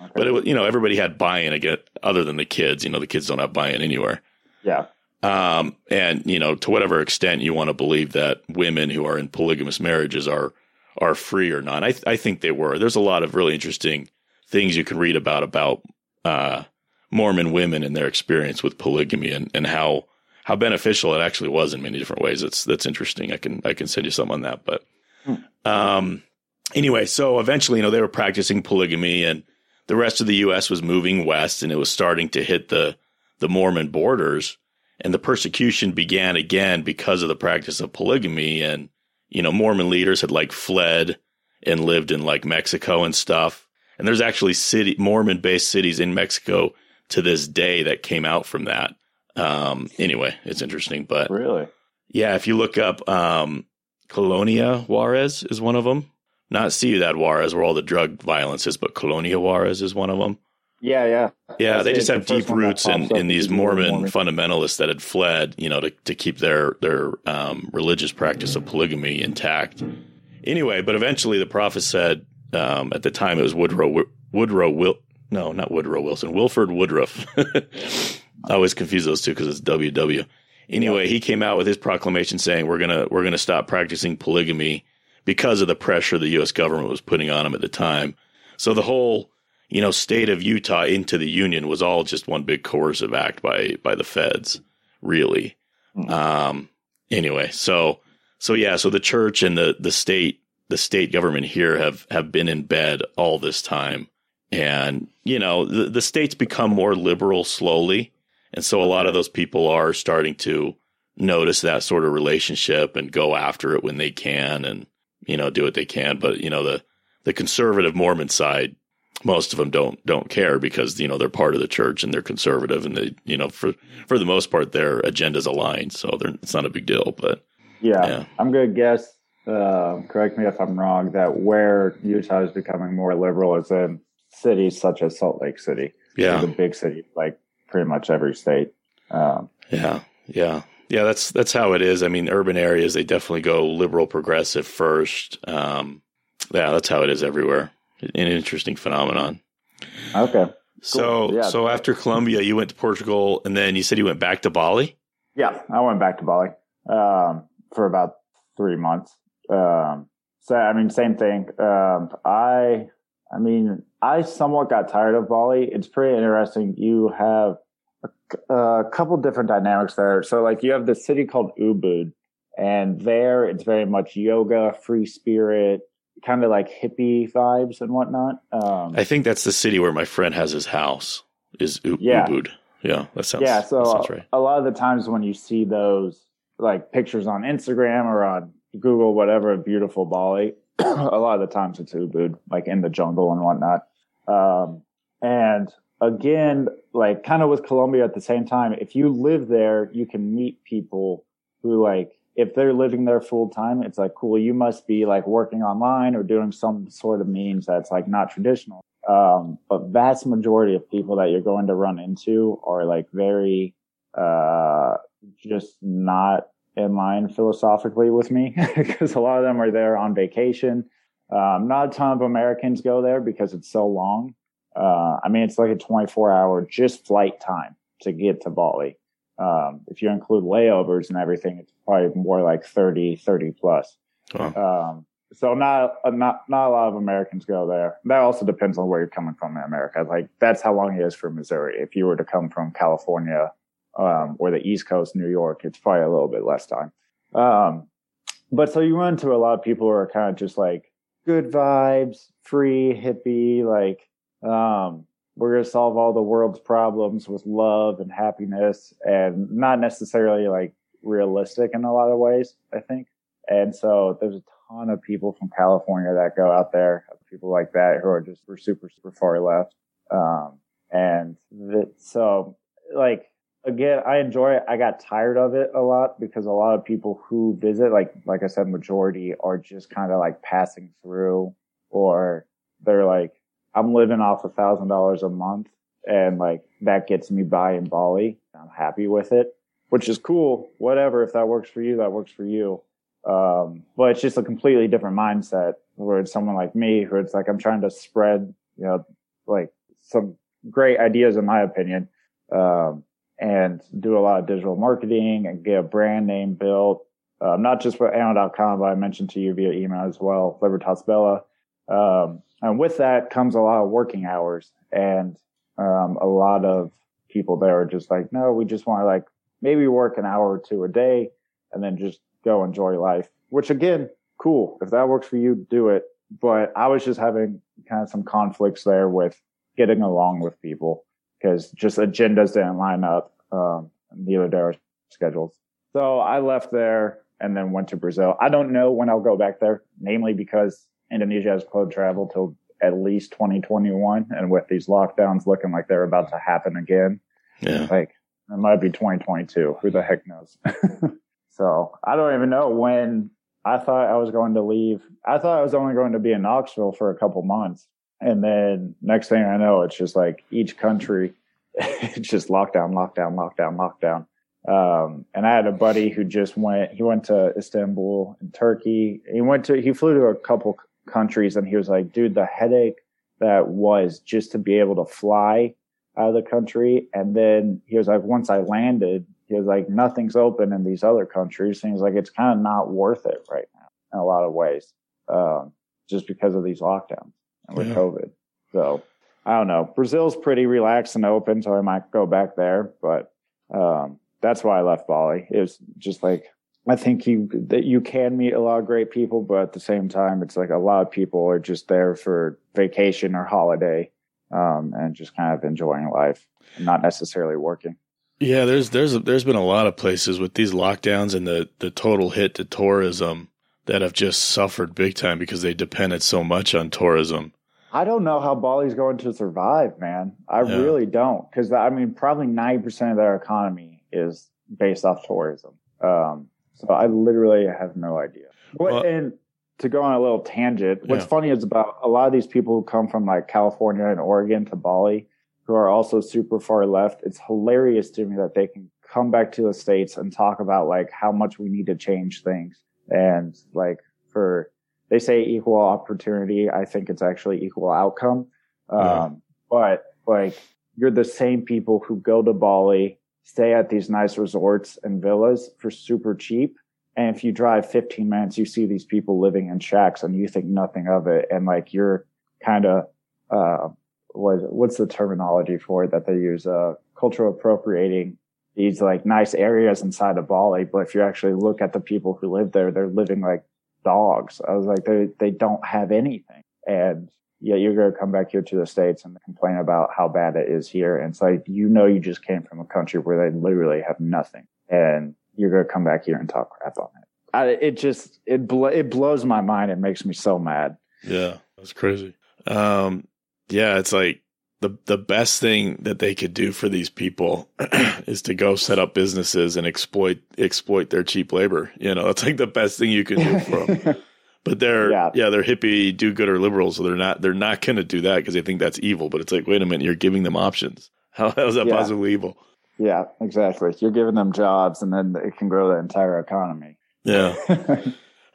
Okay. But it was, you know, everybody had buy-in again, other than the kids. You know, the kids don't have buy-in anywhere. Yeah. Um, and you know, to whatever extent you want to believe that women who are in polygamous marriages are are free or not, I th- I think they were. There's a lot of really interesting things you can read about about uh, Mormon women and their experience with polygamy and, and how how beneficial it actually was in many different ways. It's that's interesting. I can I can send you some on that. But hmm. um, anyway, so eventually, you know, they were practicing polygamy, and the rest of the U.S. was moving west, and it was starting to hit the the Mormon borders and the persecution began again because of the practice of polygamy. And you know mormon leaders had like fled and lived in like mexico and stuff. And there's actually city mormon based cities in mexico to this day that came out from that. Um anyway it's interesting but really? Yeah if you look up um colonia juarez is one of them not ciudad juarez where all the drug violence is but colonia juarez is one of them yeah, yeah, yeah. They just have deep roots in, in these Mormon, Mormon, fundamentalists that had fled, you know, to, to keep their their um, religious practice of polygamy intact. Anyway, but eventually the prophet said um, at the time it was Woodrow Woodrow Will no not Woodrow Wilson Wilford Woodruff I always confuse those two because it's WW. Anyway, he came out with his proclamation saying we're gonna we're gonna stop practicing polygamy because of the pressure the U.S. government was putting on him at the time. So the whole you know state of Utah into the union was all just one big coercive act by by the feds, really. Mm-hmm. Um. Anyway, so so yeah, so the church and the the state the state government here have have been in bed all this time, and you know the the states become more liberal slowly and so a lot of those people are starting to notice that sort of relationship and go after it when they can and, you know, do what they can. But, you know, the, the conservative Mormon side, most of them don't, don't care because, you know, they're part of the church and they're conservative and they, you know, for, for the most part, their agendas align. So it's not a big deal, but yeah, yeah. I'm going to guess, uh, correct me if I'm wrong, that where Utah is becoming more liberal is in cities such as Salt Lake City. Yeah. The big city like pretty much every state. Um, yeah, yeah, yeah. That's that's how it is. I mean, urban areas they definitely go liberal progressive first. Um, yeah, that's how it is everywhere. An interesting phenomenon. Okay. Cool. So yeah. so after Colombia, you went to Portugal, and then you said you went back to Bali. Yeah, I went back to Bali um, for about three months. Um, so I mean, same thing. Um, I I mean, I somewhat got tired of Bali. It's pretty interesting. You have a couple different dynamics there. So like you have this city called Ubud, and there it's very much yoga, free spirit, kind of like hippie vibes and whatnot. Um, I think that's the city where my friend has his house. Is U- yeah. Ubud? Yeah, that sounds. Yeah, so sounds right. a lot of the times when you see those like pictures on Instagram or on Google, whatever, beautiful Bali, a lot of the times it's Ubud, like in the jungle and whatnot. Um, and again, like kind of with Colombia at the same time, if you live there, you can meet people who like, if they're living there full time, it's like, cool, you must be like working online or doing some sort of means that's like not traditional. Um, but vast majority of people that you're going to run into are like very, uh, just not in line philosophically with me because a lot of them are there on vacation. Um, not a ton of Americans go there because it's so long. Uh, I mean, it's like a 24 hour just flight time to get to Bali. Um, if you include layovers and everything, it's probably more like 30, 30 plus. Um, so not, uh, not, not a lot of Americans go there. That also depends on where you're coming from in America. Like that's how long it is from Missouri. If you were to come from California, um, or the East Coast, New York, it's probably a little bit less time. Um, but so you run into a lot of people who are kind of just like good vibes, free, hippie, like, um, we're going to solve all the world's problems with love and happiness and not necessarily like realistic in a lot of ways, I think. And so there's a ton of people from California that go out there, people like that who are just super, super far left. Um, and so like again, I enjoy it. I got tired of it a lot because a lot of people who visit, like like I said, majority are just kind of like passing through, or they're like, I'm living off a thousand dollars a month, and like that gets me by in Bali. I'm happy with it, which is cool. Whatever, if that works for you, that works for you. Um, but it's just a completely different mindset where it's someone like me who it's like I'm trying to spread, you know, like some great ideas in my opinion. Um, and do a lot of digital marketing and get a brand name built. Uh, not just for Ammo.com, but I mentioned to you via email as well, Libertas Bella. Um, and with that comes a lot of working hours and um, a lot of people there are just like, no, we just want to like maybe work an hour or two a day and then just go enjoy life, which again, cool. If that works for you, do it. But I was just having kind of some conflicts there with getting along with people because just agendas didn't line up. Um, neither did our schedules. So I left there and then went to Brazil. I don't know when I'll go back there, namely because Indonesia has closed travel till at least 2021. And with these lockdowns looking like they're about to happen again, yeah. like it might be 2022. Who the heck knows? so I don't even know when I thought I was going to leave. I thought I was only going to be in Knoxville for a couple months. And then next thing I know, it's just like each country, it's just lockdown, lockdown, lockdown, lockdown. Um, and I had a buddy who just went, he went to Istanbul in Turkey. He went to, he flew to a couple countries and he was like, dude, the headache that was just to be able to fly out of the country. And then he was like, once I landed, he was like, nothing's open in these other countries. And he's like, it's kind of not worth it right now in a lot of ways, um, just because of these lockdowns and with Yeah. COVID. So I don't know. Brazil's pretty relaxed and open, so I might go back there. But um, that's why I left Bali. It was just like I think you that you can meet a lot of great people, but at the same time, it's like a lot of people are just there for vacation or holiday, um, and just kind of enjoying life, and not necessarily working. Yeah, there's there's there's been a lot of places with these lockdowns and the the total hit to tourism that have just suffered big time because they depended so much on tourism. I don't know how Bali's going to survive, man. I Yeah. really don't, because I mean, probably ninety percent of their economy is based off tourism. Um, so I literally have no idea. Well- and to go on a little tangent, what's Yeah. funny is about a lot of these people who come from like California and Oregon to Bali, who are also super far left. It's hilarious to me that they can come back to the states and talk about like how much we need to change things and like for they say equal opportunity. I think it's actually equal outcome. Um, Yeah. but like you're the same people who go to Bali, stay at these nice resorts and villas for super cheap. And if you drive 15 minutes, you see these people living in shacks and you think nothing of it. And like you're kind of, uh, what, what's the terminology for it that they use? Uh, cultural appropriating these like nice areas inside of Bali. But if you actually look at the people who live there, they're living like dogs. I was like, they, they don't have anything. And yeah, you're going to come back here to the States and complain about how bad it is here. And it's like, you know, you just came from a country where they literally have nothing and you're going to come back here and talk crap on it. I, it just, it, bl- it blows my mind. It makes me so mad. Yeah, that's crazy. Um, yeah, it's like the the best thing that they could do for these people is to go set up businesses and exploit exploit their cheap labor. You know, it's like the best thing you can do for them. But they're yeah. Yeah. they're hippie do gooder liberals, so they're not they're not going to do that because they think that's evil. But it's like, wait a minute, you're giving them options. How, how is that Yeah. possibly evil? yeah, exactly. You're giving them jobs and then it can grow the entire economy. Yeah.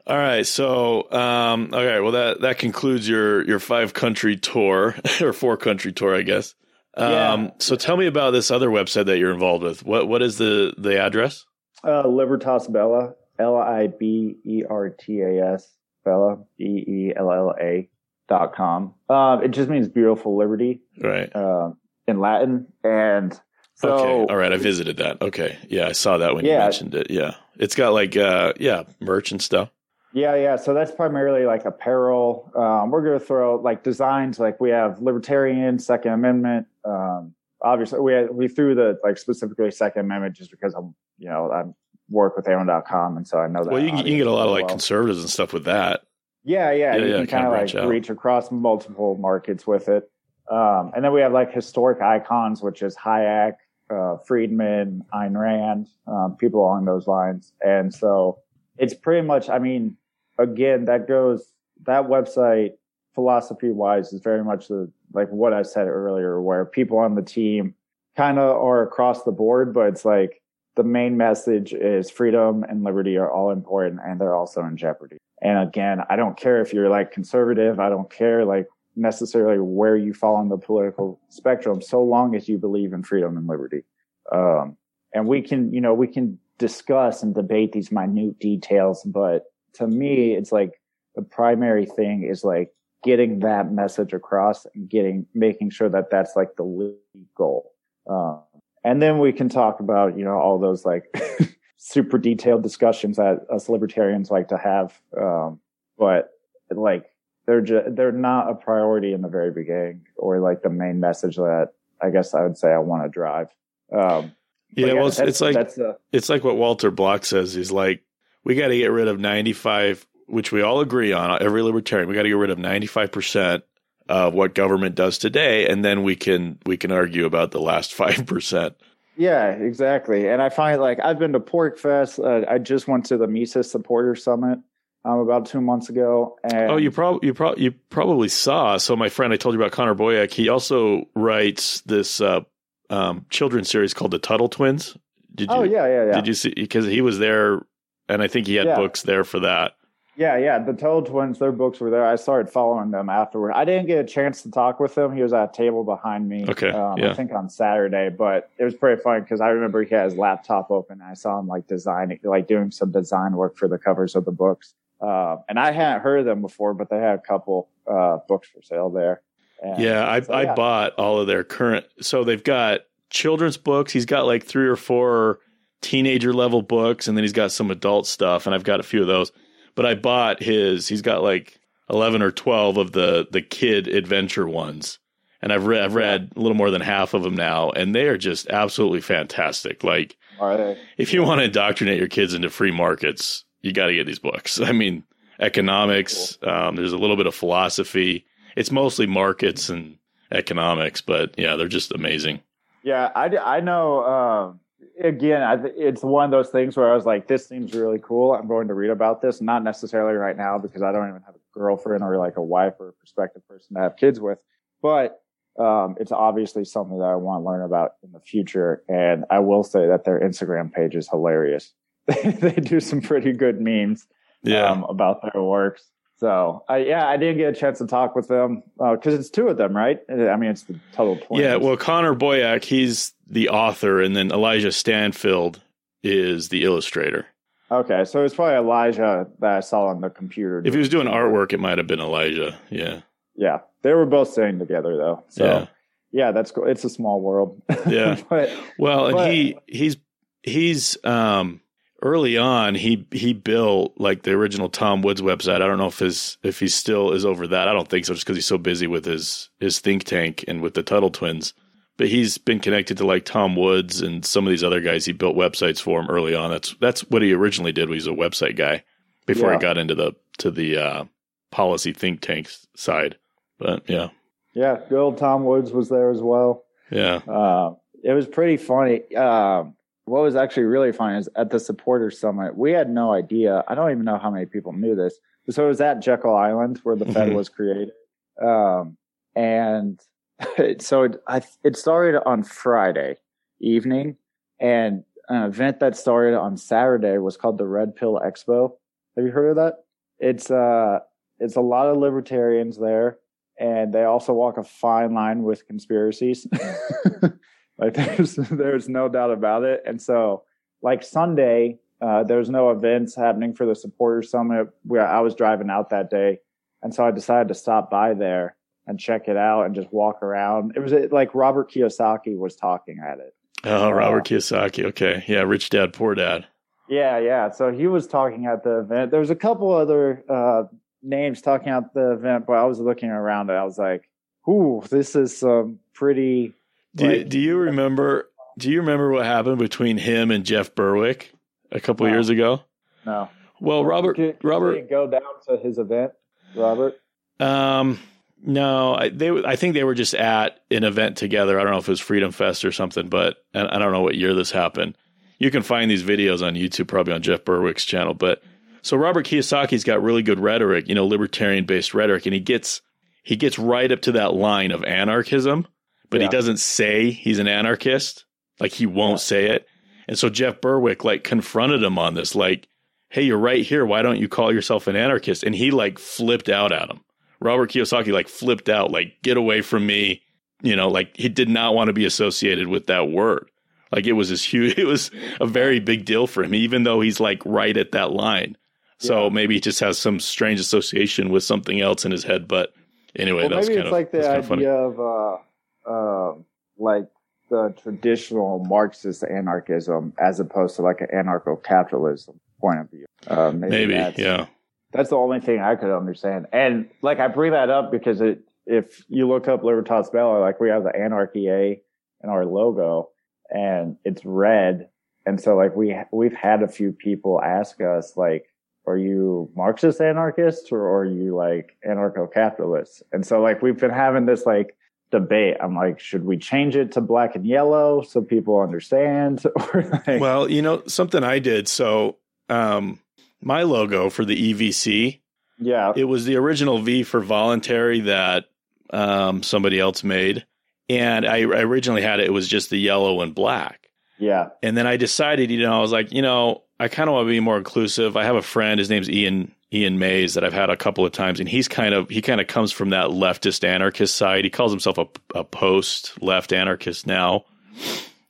All right. So, um, okay. Well, that that concludes your your five country tour or four country tour, I guess. Um, Yeah. So, tell me about this other website that you're involved with. What what is the the address? Uh, Libertas Bella, L I B E R T A S, Bella, B E L L A dot com. Uh, it just means beautiful liberty Right. uh, in Latin. And so, okay. All right. I visited that. Okay. Yeah, I saw that when you mentioned it. Yeah, it's got like uh, yeah, merch and stuff. yeah, yeah. So that's primarily like apparel. Um, we're going to throw like designs, like we have libertarian, Second Amendment. Um, obviously, we we threw the like specifically Second Amendment just because I'm, you know, I work with Ammo.com, and so I know that. Well, you can, you can get a lot of like well. conservatives and stuff with that. Yeah, yeah, Yeah, you yeah, can kind of like out. reach across multiple markets with it. Um, and then we have like historic icons, which is Hayek, uh, Friedman, Ayn Rand, um, people along those lines. And so it's pretty much, I mean, again, that goes, that website philosophy wise is very much the, like what I said earlier, where people on the team kind of are across the board, but it's like the main message is freedom and liberty are all important and they're also in jeopardy. And again, I don't care if you're like conservative. I don't care like necessarily where you fall on the political spectrum, so long as you believe in freedom and liberty. Um, and we can, you know, we can discuss and debate these minute details, but to me, it's like the primary thing is like getting that message across and getting, making sure that that's like the lead goal. Um, and then we can talk about, you know, all those like super detailed discussions that us libertarians like to have. Um, but like they're just, they're not a priority in the very beginning or like the main message that I guess I would say I want to drive. Um, but Yeah, well, it's, it's like that's uh, it's like what Walter Block says. He's like, we got to get rid of 95, which we all agree on, every libertarian, we got to get rid of 95% of what government does today. And then we can, we can argue about the last 5%. Yeah, exactly. And I find like I've been to PorcFest. Uh, I just went to the Mises Supporter Summit um, about two months ago. And Oh, you probably, you probably, you probably saw. So my friend, I told you about Connor Boyack. He also writes this, uh, um, children's series called the Tuttle Twins. Did you, oh yeah, yeah, yeah. did you see, because he was there and I think he had Yeah. books there for that. Yeah, yeah. The Tuttle Twins, their books were there. I started following them afterward. I didn't get a chance to talk with him. He was at a table behind me. Okay, Um, yeah. I think on Saturday, but it was pretty fun because I remember he had his laptop open. And I saw him like designing, like doing some design work for the covers of the books. Uh, and I hadn't heard of them before, but they had a couple uh, books for sale there. And Yeah, I so, I yeah. bought all of their current. So they've got children's books. He's got like three or four teenager level books, and then he's got some adult stuff, and I've got a few of those. But I bought his. He's got like eleven or twelve of the the kid adventure ones, and I've read I've read a little more than half of them now, and they are just absolutely fantastic. Like if you want to indoctrinate your kids into free markets, you got to get these books. I mean, economics. Um, there's a little bit of philosophy. It's mostly markets and economics, but yeah, they're just amazing. Yeah, I, I know. Um, again, I, th- it's one of those things where I was like, this seems really cool. I'm going to read about this. Not necessarily right now because I don't even have a girlfriend or like a wife or a prospective person to have kids with. But um, it's obviously something that I want to learn about in the future. And I will say that their Instagram page is hilarious. they do some pretty good memes Yeah, um, about their works. So, I, yeah, I didn't get a chance to talk with them because it's two of them, right? I mean, it's the Tuttle Twins. yeah. Well, Connor Boyack, he's the author, and then Elijah Stanfield is the illustrator. Okay, so it's probably Elijah that I saw on the computer. If he was doing artwork, it might have been Elijah. Yeah, yeah, they were both sitting together though. So Yeah. yeah, that's cool. It's a small world. Yeah. but Well, and But- he he's he's um early on he he built like the original Tom Woods website. I don't know if his if he still is over that. I don't think so, just because he's so busy with his his think tank and with the Tuttle twins. But he's been connected to like Tom Woods and some of these other guys. He built websites for him early on. That's that's what he originally did. He was a website guy before Yeah. he got into the to the uh, policy think tank side. But yeah, yeah, good old Tom Woods was there as well. yeah, Uh, it was pretty funny. Um, what was actually really funny is at the supporter summit, we had no idea. I don't even know how many people knew this. So it was at Jekyll Island where the Fed was created. Um, and so it, I, it started on Friday evening and an event that started on Saturday was called the Red Pill Expo. Have you heard of that? It's, uh, it's a lot of libertarians there and they also walk a fine line with conspiracies. like there's there's no doubt about it. And so like Sunday, uh, there was no events happening for the supporter summit. Where I was driving out that day, and so I decided to stop by there and check it out and just walk around. It was uh, like Robert Kiyosaki was talking at it. oh Robert Kiyosaki. Okay, yeah, Rich Dad Poor Dad. Yeah, yeah. So he was talking at the event. There was a couple other uh, names talking at the event, but I was looking around and I was like, "Ooh, this is some pretty." Do you, like- do you remember? Do you remember what happened between him and Jeff Berwick a couple No. years ago? No, Well, Robert, Did- did Robert, go down to his event, Robert. um, no, I, they, I think they were just at an event together. I don't know if it was Freedom Fest or something, but and I don't know what year this happened. You can find these videos on YouTube, probably on Jeff Berwick's channel. But so Robert Kiyosaki's got really good rhetoric, you know, libertarian based rhetoric, and he gets he gets right up to that line of anarchism, but he doesn't say he's an anarchist. Like he won't Yeah. say it. And so Jeff Berwick like confronted him on this, like, hey, you're right here. Why don't you call yourself an anarchist? And he like flipped out at him. Robert Kiyosaki like flipped out, like, get away from me. You know, like he did not want to be associated with that word. Like it was this huge, it was a very big deal for him, even though he's like right at that line. So Yeah. maybe he just has some strange association with something else in his head. But anyway, well, that's kind it's of like the of funny. idea of uh, um, like the traditional Marxist anarchism as opposed to like an anarcho-capitalism point of view. Uh, maybe, Maybe, that's, yeah. That's the only thing I could understand. And like I bring that up because it, if you look up Libertas Bella, like we have the Anarchy A in our logo, and it's red. And so like we we've had a few people ask us like, are you Marxist anarchists or are you like anarcho-capitalists? And so like we've been having this like debate. I'm like, should we change it to black and yellow so people understand? like, Well, you know, something I did. So, um, my logo for the EVC, yeah, it was the original V for voluntary that um, somebody else made. And I, I originally had it, it was just the yellow and black. yeah, And then I decided, you know, I was like, you know, I kind of want to be more inclusive. I have a friend, his name's Ian Ian Mays that I've had a couple of times, and he's kind of he kind of comes from that leftist anarchist side. He calls himself a, a post left anarchist now.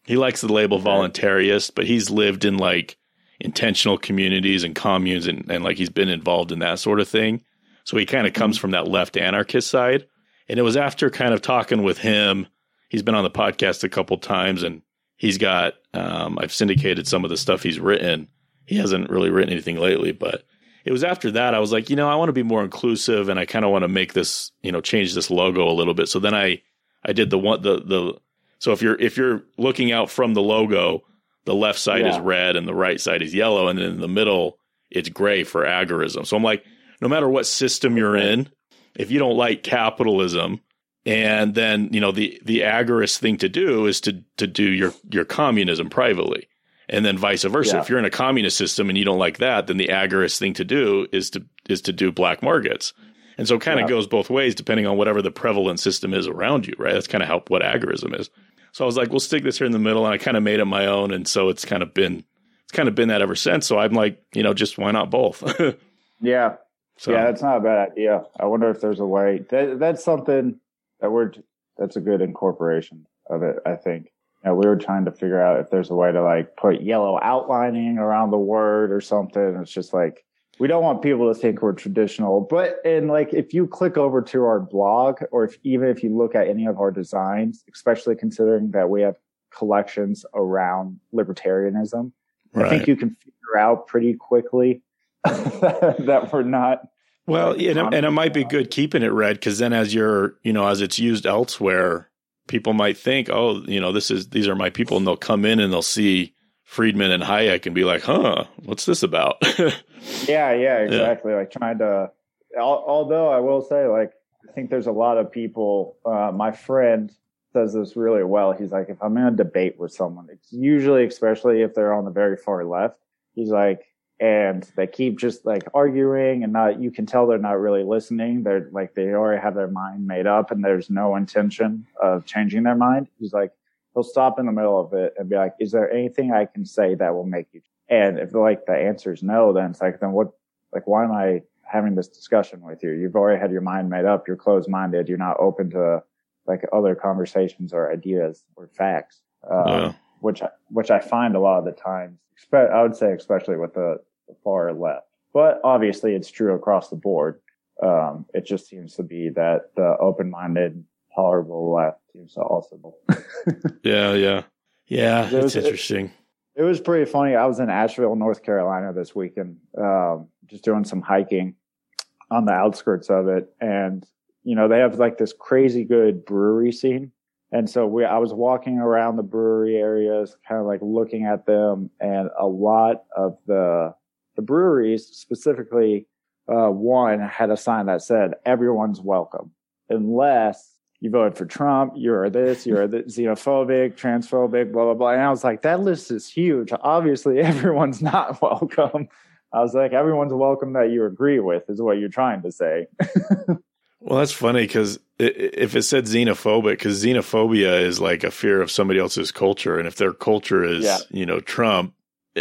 He likes the label voluntarist, but he's lived in like intentional communities and communes and, and like he's been involved in that sort of thing. So he kind of comes from that left anarchist side. And it was after kind of talking with him. He's been on the podcast a couple times and he's got um, I've syndicated some of the stuff he's written. He hasn't really written anything lately, but it was after that I was like, you know, I want to be more inclusive and I kind of want to make this, you know, change this logo a little bit. So then I I did the one the the so if you're if you're looking out from the logo, the left side yeah. is red and the right side is yellow and then in the middle it's gray for agorism. So I'm like, no matter what system you're in, if you don't like capitalism, and then you know the the agorist thing to do is to to do your your communism privately and then vice versa. Yeah. If you're in a communist system and you don't like that, then the agorist thing to do is to is to do black markets. And so it kind of yeah. goes both ways depending on whatever the prevalent system is around you, right? That's kind of how what agorism is. So I was like, we'll stick this here in the middle, and I kind of made it my own, and so it's kind of been it's kind of been that ever since. So I'm like, you know, just why not both? yeah, so, yeah, that's not a bad idea. I wonder if there's a way that that's something that we're that's a good incorporation of it. I think you know, we were trying to figure out if there's a way to like put yellow outlining around the word or something. It's just like we don't want people to think we're traditional, but and like if you click over to our blog or if even if you look at any of our designs, especially considering that we have collections around libertarianism, right. I think you can figure out pretty quickly that we're not well, and, and it might be good keeping it red because then as you're, you know, as it's used elsewhere, people might think, oh, you know, this is these are my people, and they'll come in and they'll see Friedman and Hayek and be like, huh, what's this about? yeah, yeah, exactly. Yeah. Like trying to. Although I will say, like, I think there's a lot of people. Uh, my friend says this really well. He's like, if I'm in a debate with someone, it's usually, especially if they're on the very far left, he's like, and they keep just like arguing and not you can tell they're not really listening. They're like they already have their mind made up and there's no intention of changing their mind. He's like he'll stop in the middle of it and be like is there anything i can say that will make you and if like the answer is no then it's like then what like why am i having this discussion with you? You've already had your mind made up. You're closed minded you're not open to like other conversations or ideas or facts um, yeah. which which i find a lot of the times I would say especially with the far left. But obviously, it's true across the board. Um, it just seems to be that the open-minded, tolerable left seems to also. yeah, yeah, yeah. It was, interesting. It, it, was pretty funny. I was in Asheville, North Carolina this weekend, um, just doing some hiking on the outskirts of it, and you know they have like this crazy good brewery scene. And so we, I was walking around the brewery areas, kind of like looking at them, and a lot of the the breweries, specifically uh, one, had a sign that said "Everyone's welcome," unless you voted for Trump, you're this, you're xenophobic, transphobic, blah blah blah. And I was like, that list is huge. Obviously, everyone's not welcome. I was like, everyone's welcome that you agree with is what you're trying to say. well, that's funny because if it said xenophobic, because xenophobia is like a fear of somebody else's culture, and if their culture is, yeah. you know, Trump,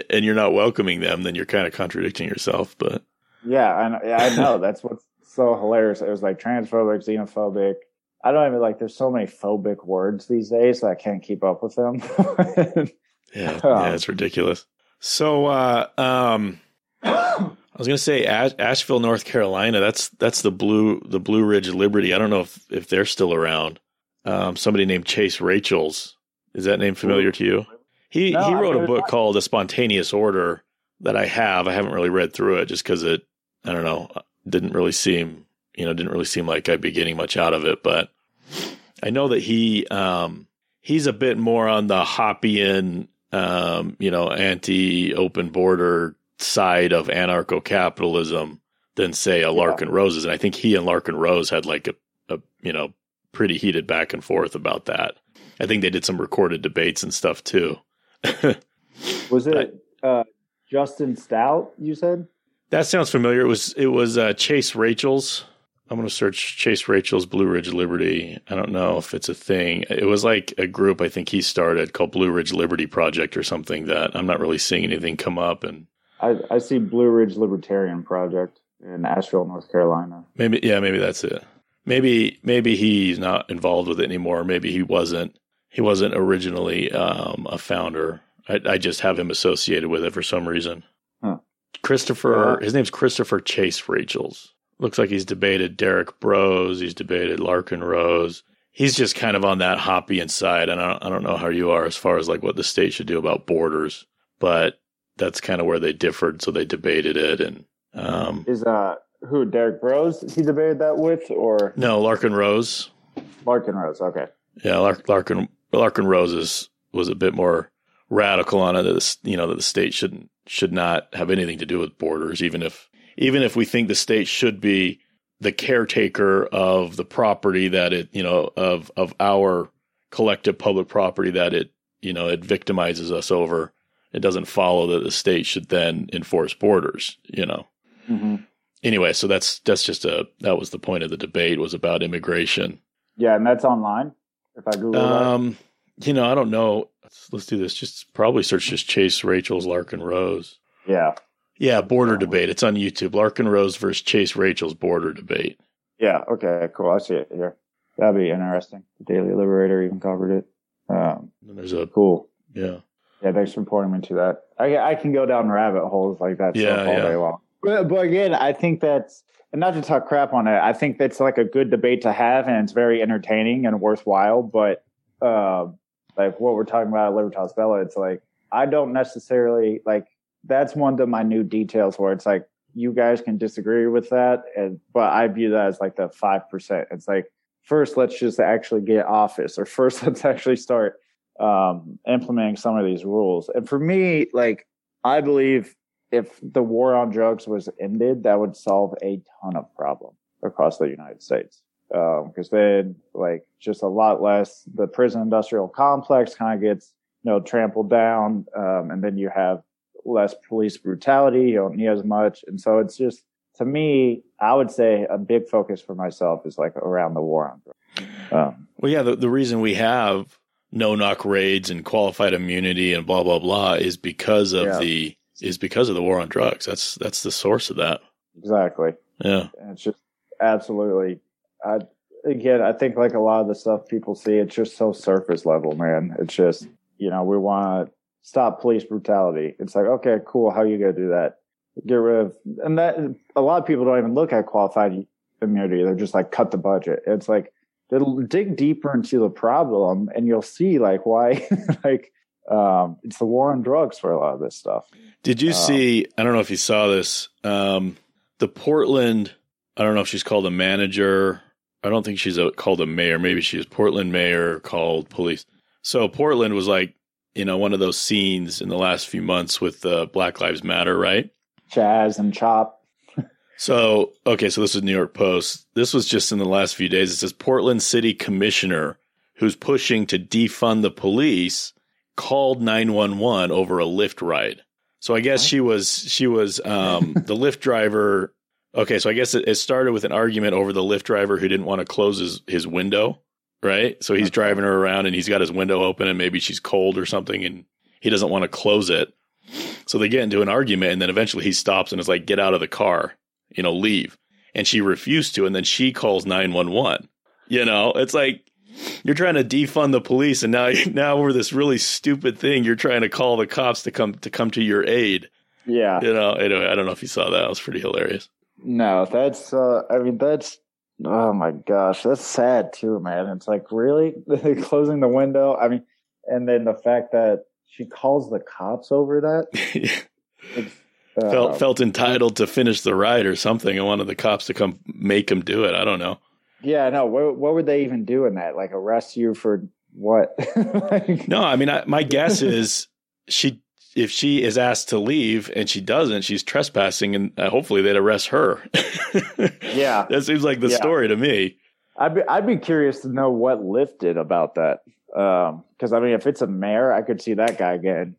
and you're not welcoming them, then you're kind of contradicting yourself. But yeah, I, I know that's what's so hilarious. It was like transphobic, xenophobic. I don't even like. There's so many phobic words these days that I can't keep up with them. yeah, yeah, it's ridiculous. So, uh, um, I was going to say Ash- Asheville, North Carolina. That's that's the blue the Blue Ridge Liberty. I don't know if if they're still around. Um, somebody named Chase Rachels. Is that name familiar to you? He no, he wrote a book called A Spontaneous Order that I have. I haven't really read through it just because it I don't know didn't really seem you know didn't really seem like I'd be getting much out of it. But I know that he um, he's a bit more on the Hoppian um, you know anti open border side of anarcho capitalism than say a Larken yeah. Rose's. and I think he and Larken Rose had like a, a you know pretty heated back and forth about that. I think they did some recorded debates and stuff too. was it uh, Justin Stout? You said that sounds familiar. It was it was uh, Chase Rachels. I'm going to search Chase Rachels Blue Ridge Liberty. I don't know if it's a thing. It was like a group I think he started called Blue Ridge Liberty Project or something that I'm not really seeing anything come up. And I, I see Blue Ridge Libertarian Project in Asheville, North Carolina. Maybe yeah, maybe that's it. Maybe maybe he's not involved with it anymore. Maybe he wasn't he wasn't originally um, a founder. I, I, just have him associated with it for some reason. Huh. Christopher, his name's Christopher Chase Rachels. Looks like he's debated Derrick Broze. He's debated Larken Rose. He's just kind of on that Hoppian side. And I don't, I don't know how you are as far as like what the state should do about borders, but that's kind of where they differed. So they debated it. And um, is uh who Derrick Broze? He debated that with or no Larken Rose. Larken Rose. Okay. Yeah, Lark, Larken Larken Rose is, was a bit more radical on it. That you know that the state shouldn't should not have anything to do with borders, even if even if we think the state should be the caretaker of the property that it you know of of our collective public property that it you know it victimizes us over. It doesn't follow that the state should then enforce borders. You know. Mm-hmm. Anyway, so that's that's just a that was the point of the debate was about immigration. Yeah, and that's online. If I Google um, that. you know, I don't know. Let's, let's do this. Just probably search just Chase Rachel's Larken Rose. Yeah. Yeah, border debate. It's on YouTube. Larken Rose versus Chase Rachel's border debate. Yeah. Okay. Cool. I see it here. That'd be interesting. The Daily Liberator even covered it. Um, there's a cool. Yeah. Yeah. Thanks for pointing me to that. I I can go down rabbit holes like that yeah, all yeah. day long. But, but again, I think that's and not to talk crap on it. I think that's like a good debate to have, and it's very entertaining and worthwhile. But uh, like what we're talking about at Libertas Bella, it's like I don't necessarily like that's one of my new details where it's like you guys can disagree with that, and but I view that as like the five percent. It's like first let's just actually get office, or first let's actually start um, implementing some of these rules. And for me, like I believe if the war on drugs was ended, that would solve a ton of problems across the United States. Because um, then, like, just a lot less, the prison industrial complex kind of gets, you know, trampled down. Um, and then you have less police brutality. You don't need as much. And so it's just, to me, I would say a big focus for myself is like around the war on drugs. Um, well, yeah, the, the reason we have no knock raids and qualified immunity and blah, blah, blah is because of yeah. the is because of the war on drugs. That's that's the source of that. Exactly. Yeah. And it's just absolutely. I again, I think like a lot of the stuff people see, it's just so surface level, man. It's just you know we want to stop police brutality. It's like okay, cool. How you gonna do that? Get rid of and that a lot of people don't even look at qualified immunity. They're just like cut the budget. It's like dig deeper into the problem and you'll see like why like um, it's the war on drugs for a lot of this stuff. Did you um, see? I don't know if you saw this. Um, the Portland. I don't know if she's called a manager. I don't think she's a, called a mayor. Maybe she's Portland mayor called police. So Portland was like, you know, one of those scenes in the last few months with uh, Black Lives Matter, right? Chaz and Chop. so okay, so this is New York Post. This was just in the last few days. It says Portland City Commissioner who's pushing to defund the police called 911 over a Lyft ride. So I guess she was she was um, the Lyft driver. Okay, so I guess it, it, started with an argument over the Lyft driver who didn't want to close his, his window, right? So he's driving her around and he's got his window open and maybe she's cold or something and he doesn't want to close it. So they get into an argument and then eventually he stops and is like, "Get out of the car, you know, leave." And she refused to, and then she calls nine one one. You know, it's like you're trying to defund the police, and now now over this really stupid thing, you're trying to call the cops to come to come to your aid. Yeah, you know. Anyway, I don't know if you saw that. It was pretty hilarious. No, that's. Uh, I mean, that's. Oh my gosh, that's sad too, man. It's like really closing the window. I mean, and then the fact that she calls the cops over that. uh, felt felt entitled to finish the ride or something, and wanted the cops to come make him do it. I don't know. Yeah, no. What, what would they even do in that? Like arrest you for what? like, no, I mean, I, my guess is she if she is asked to leave and she doesn't, she's trespassing, and uh, hopefully they'd arrest her. yeah, that seems like the yeah. story to me. I'd be I'd be curious to know what lifted about that. Because um, I mean, if it's a mayor, I could see that guy getting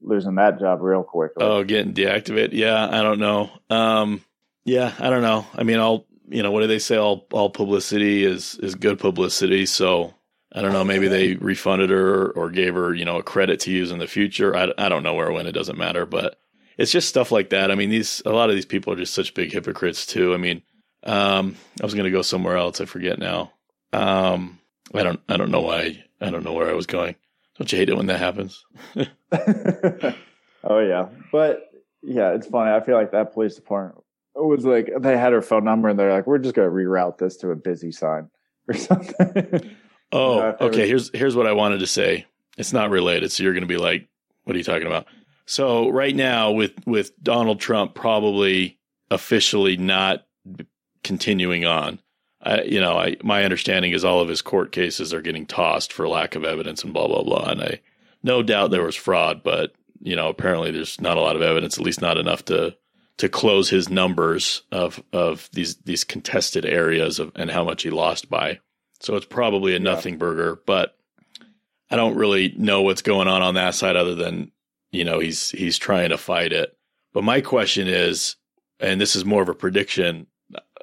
losing that job real quick. Oh, getting deactivated? Yeah, I don't know. Um, yeah, I don't know. I mean, I'll you know, what do they say? All all publicity is is good publicity. So I don't know. Maybe they refunded her or gave her, you know, a credit to use in the future. I, I don't know where when. It doesn't matter. But it's just stuff like that. I mean, these a lot of these people are just such big hypocrites too. I mean, um, I was going to go somewhere else. I forget now. Um, I don't. I don't know why. I don't know where I was going. Don't you hate it when that happens? oh yeah, but yeah, it's funny. I feel like that police department was like they had her phone number and they're like, we're just going to reroute this to a busy sign or something. oh, uh, okay. Was- here's here's what I wanted to say. It's not related, so you're going to be like, what are you talking about? So right now, with with Donald Trump probably officially not continuing on, I, you know, I my understanding is all of his court cases are getting tossed for lack of evidence and blah blah blah. And I no doubt there was fraud, but you know, apparently there's not a lot of evidence, at least not enough to to close his numbers of of these these contested areas of and how much he lost by. So it's probably a nothing yeah. burger, but I don't really know what's going on on that side other than you know he's he's trying to fight it. But my question is, and this is more of a prediction.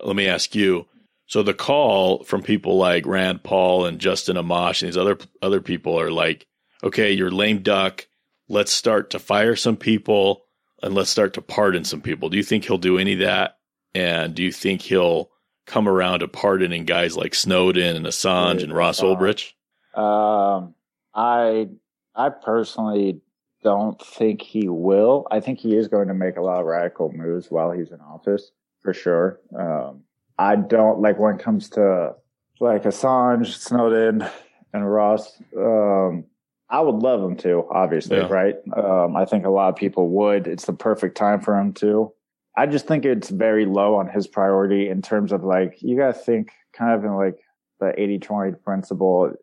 Let me ask you. So the call from people like Rand Paul and Justin Amash and these other other people are like, okay, you're lame duck. Let's start to fire some people and let's start to pardon some people. Do you think he'll do any of that? And do you think he'll come around to pardoning guys like Snowden and Assange and Ross Ulbricht? Um, I I personally don't think he will. I think he is going to make a lot of radical moves while he's in office, for sure. Um, I don't like when it comes to like Assange, Snowden, and Ross. Um, I would love him to, obviously, yeah. right? Um, I think a lot of people would. It's the perfect time for him to. I just think it's very low on his priority in terms of like, you got to think kind of in like the 80 20 principle.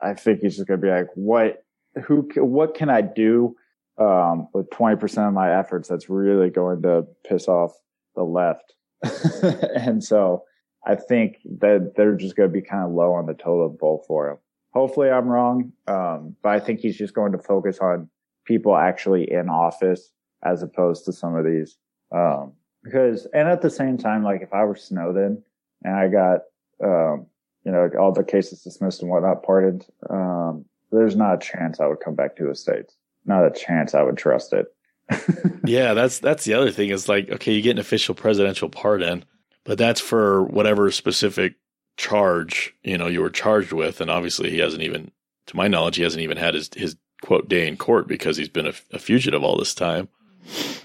I think he's just going to be like, what, who, what can I do um, with 20% of my efforts that's really going to piss off the left? and so I think that they're just going to be kind of low on the totem pole for him. Hopefully, I'm wrong, um, but I think he's just going to focus on people actually in office as opposed to some of these. Um, because, and at the same time, like if I were Snowden and I got, um, you know, all the cases dismissed and whatnot pardoned, um, there's not a chance I would come back to the States. Not a chance I would trust it. yeah, that's that's the other thing is like, okay, you get an official presidential pardon, but that's for whatever specific charge, you know, you were charged with. And obviously he hasn't even, to my knowledge, he hasn't even had his, his quote day in court because he's been a, a fugitive all this time.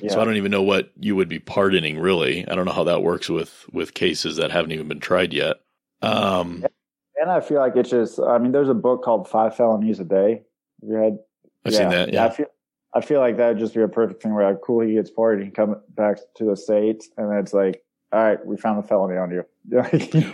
Yeah. So I don't even know what you would be pardoning really. I don't know how that works with, with cases that haven't even been tried yet. Um, and I feel like it's just, I mean, there's a book called Five Felonies a Day. Have you had? I've yeah, seen that. Yeah. I feel, I feel like that would just be a perfect thing where like, cool, he gets pardoned, he comes back to the States and it's like, all right, we found a felony on you.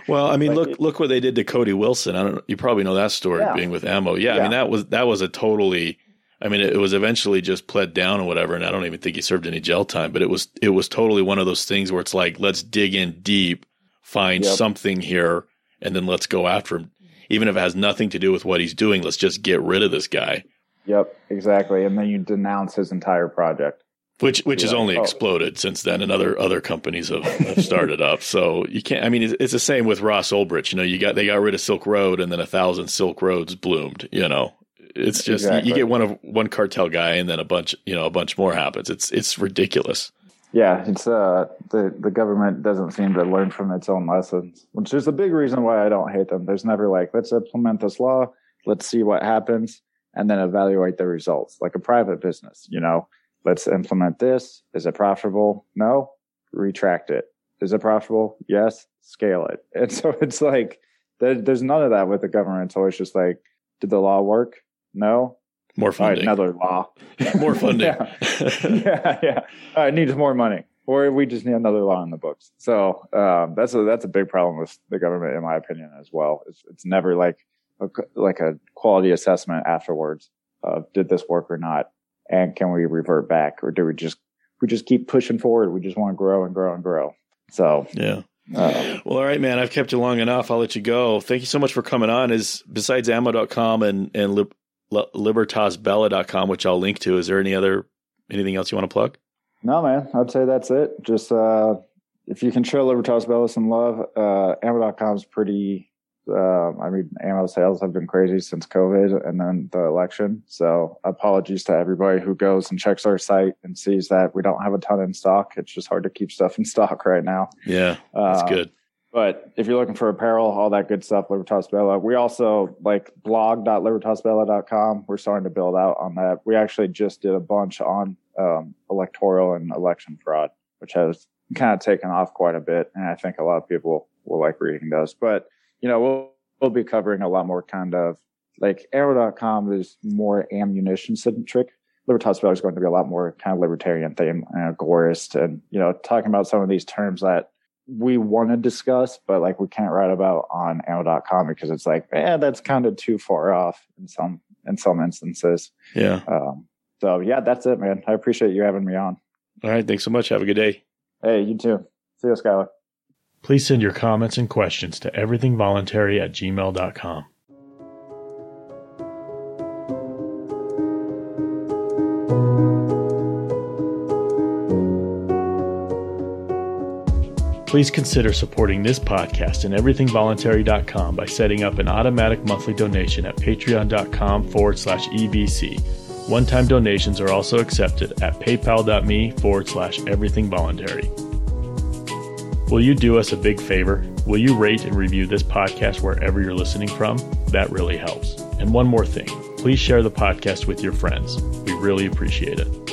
well, I mean, like, look look what they did to Cody Wilson. I don't. You probably know that story yeah. being with ammo. Yeah, yeah, I mean that was that was a totally. I mean, it was eventually just pled down or whatever, and I don't even think he served any jail time. But it was it was totally one of those things where it's like, let's dig in deep, find yep. something here, and then let's go after him, even if it has nothing to do with what he's doing. Let's just get rid of this guy. Yep, exactly. And then you denounce his entire project which which yeah. has only oh. exploded since then, and other other companies have, have started up. So you can't. I mean, it's, it's, the same with Ross Ulbricht. You know, you got they got rid of Silk Road, and then a thousand Silk Roads bloomed. You know, it's just exactly. you, you, get one of one cartel guy, and then a bunch. You know, a bunch more happens. It's it's ridiculous. Yeah, it's uh the the government doesn't seem to learn from its own lessons, which is a big reason why I don't hate them. There's never like let's implement this law, let's see what happens, and then evaluate the results like a private business. You know let's implement this. Is it profitable? No. Retract it. Is it profitable? Yes. Scale it. And so it's like, there, there's none of that with the government. So It's just like, did the law work? No. More funding. Right, another law. more funding. yeah. yeah. Yeah. Right. Needs more money. Or we just need another law in the books. So um, that's a that's a big problem with the government, in my opinion, as well. It's it's never like a, like a quality assessment afterwards of did this work or not and can we revert back or do we just we just keep pushing forward? We just want to grow and grow and grow. So yeah. uh, well all right man i've kept you long enough. I'll let you go. Thank you so much for coming on. Is besides ammo.com and and lib, libertasbella.com which i'll link to is there any other anything else you want to plug? No man. I'd say that's it. Just uh if you can show libertas bella some love uh ammo.com is pretty Uh, I mean, ammo sales have been crazy since COVID and then the election. So apologies to everybody who goes and checks our site and sees that we don't have a ton in stock. It's just hard to keep stuff in stock right now. Yeah, that's Uh, good. But if you're looking for apparel, all that good stuff, Libertas Bella. We also like blog.libertasbella.com. We're starting to build out on that. We actually just did a bunch on um, electoral and election fraud, which has kind of taken off quite a bit. And I think a lot of people will like reading those. But, you know, we'll, we'll be covering a lot more kind of like ammo.com is more ammunition centric. Libertas is going to be a lot more kind of libertarian theme and agorist and, you know, talking about some of these terms that we want to discuss, but like we can't write about on ammo.com because it's like, yeah, that's kind of too far off in some in some instances. Yeah. Um, so yeah, that's it, man. I appreciate you having me on. All right. Thanks so much. Have a good day. Hey, you too. See you, Skyler. Please send your comments and questions to everythingvoluntary at gmail.com. Please consider supporting this podcast and everythingvoluntary.com by setting up an automatic monthly donation at patreon.com forward slash EVC. One time donations are also accepted at paypal.me forward slash everythingvoluntary. Will you do us a big favor? Will you rate and review this podcast wherever you're listening from? That really helps. And one more thing please share the podcast with your friends. We really appreciate it.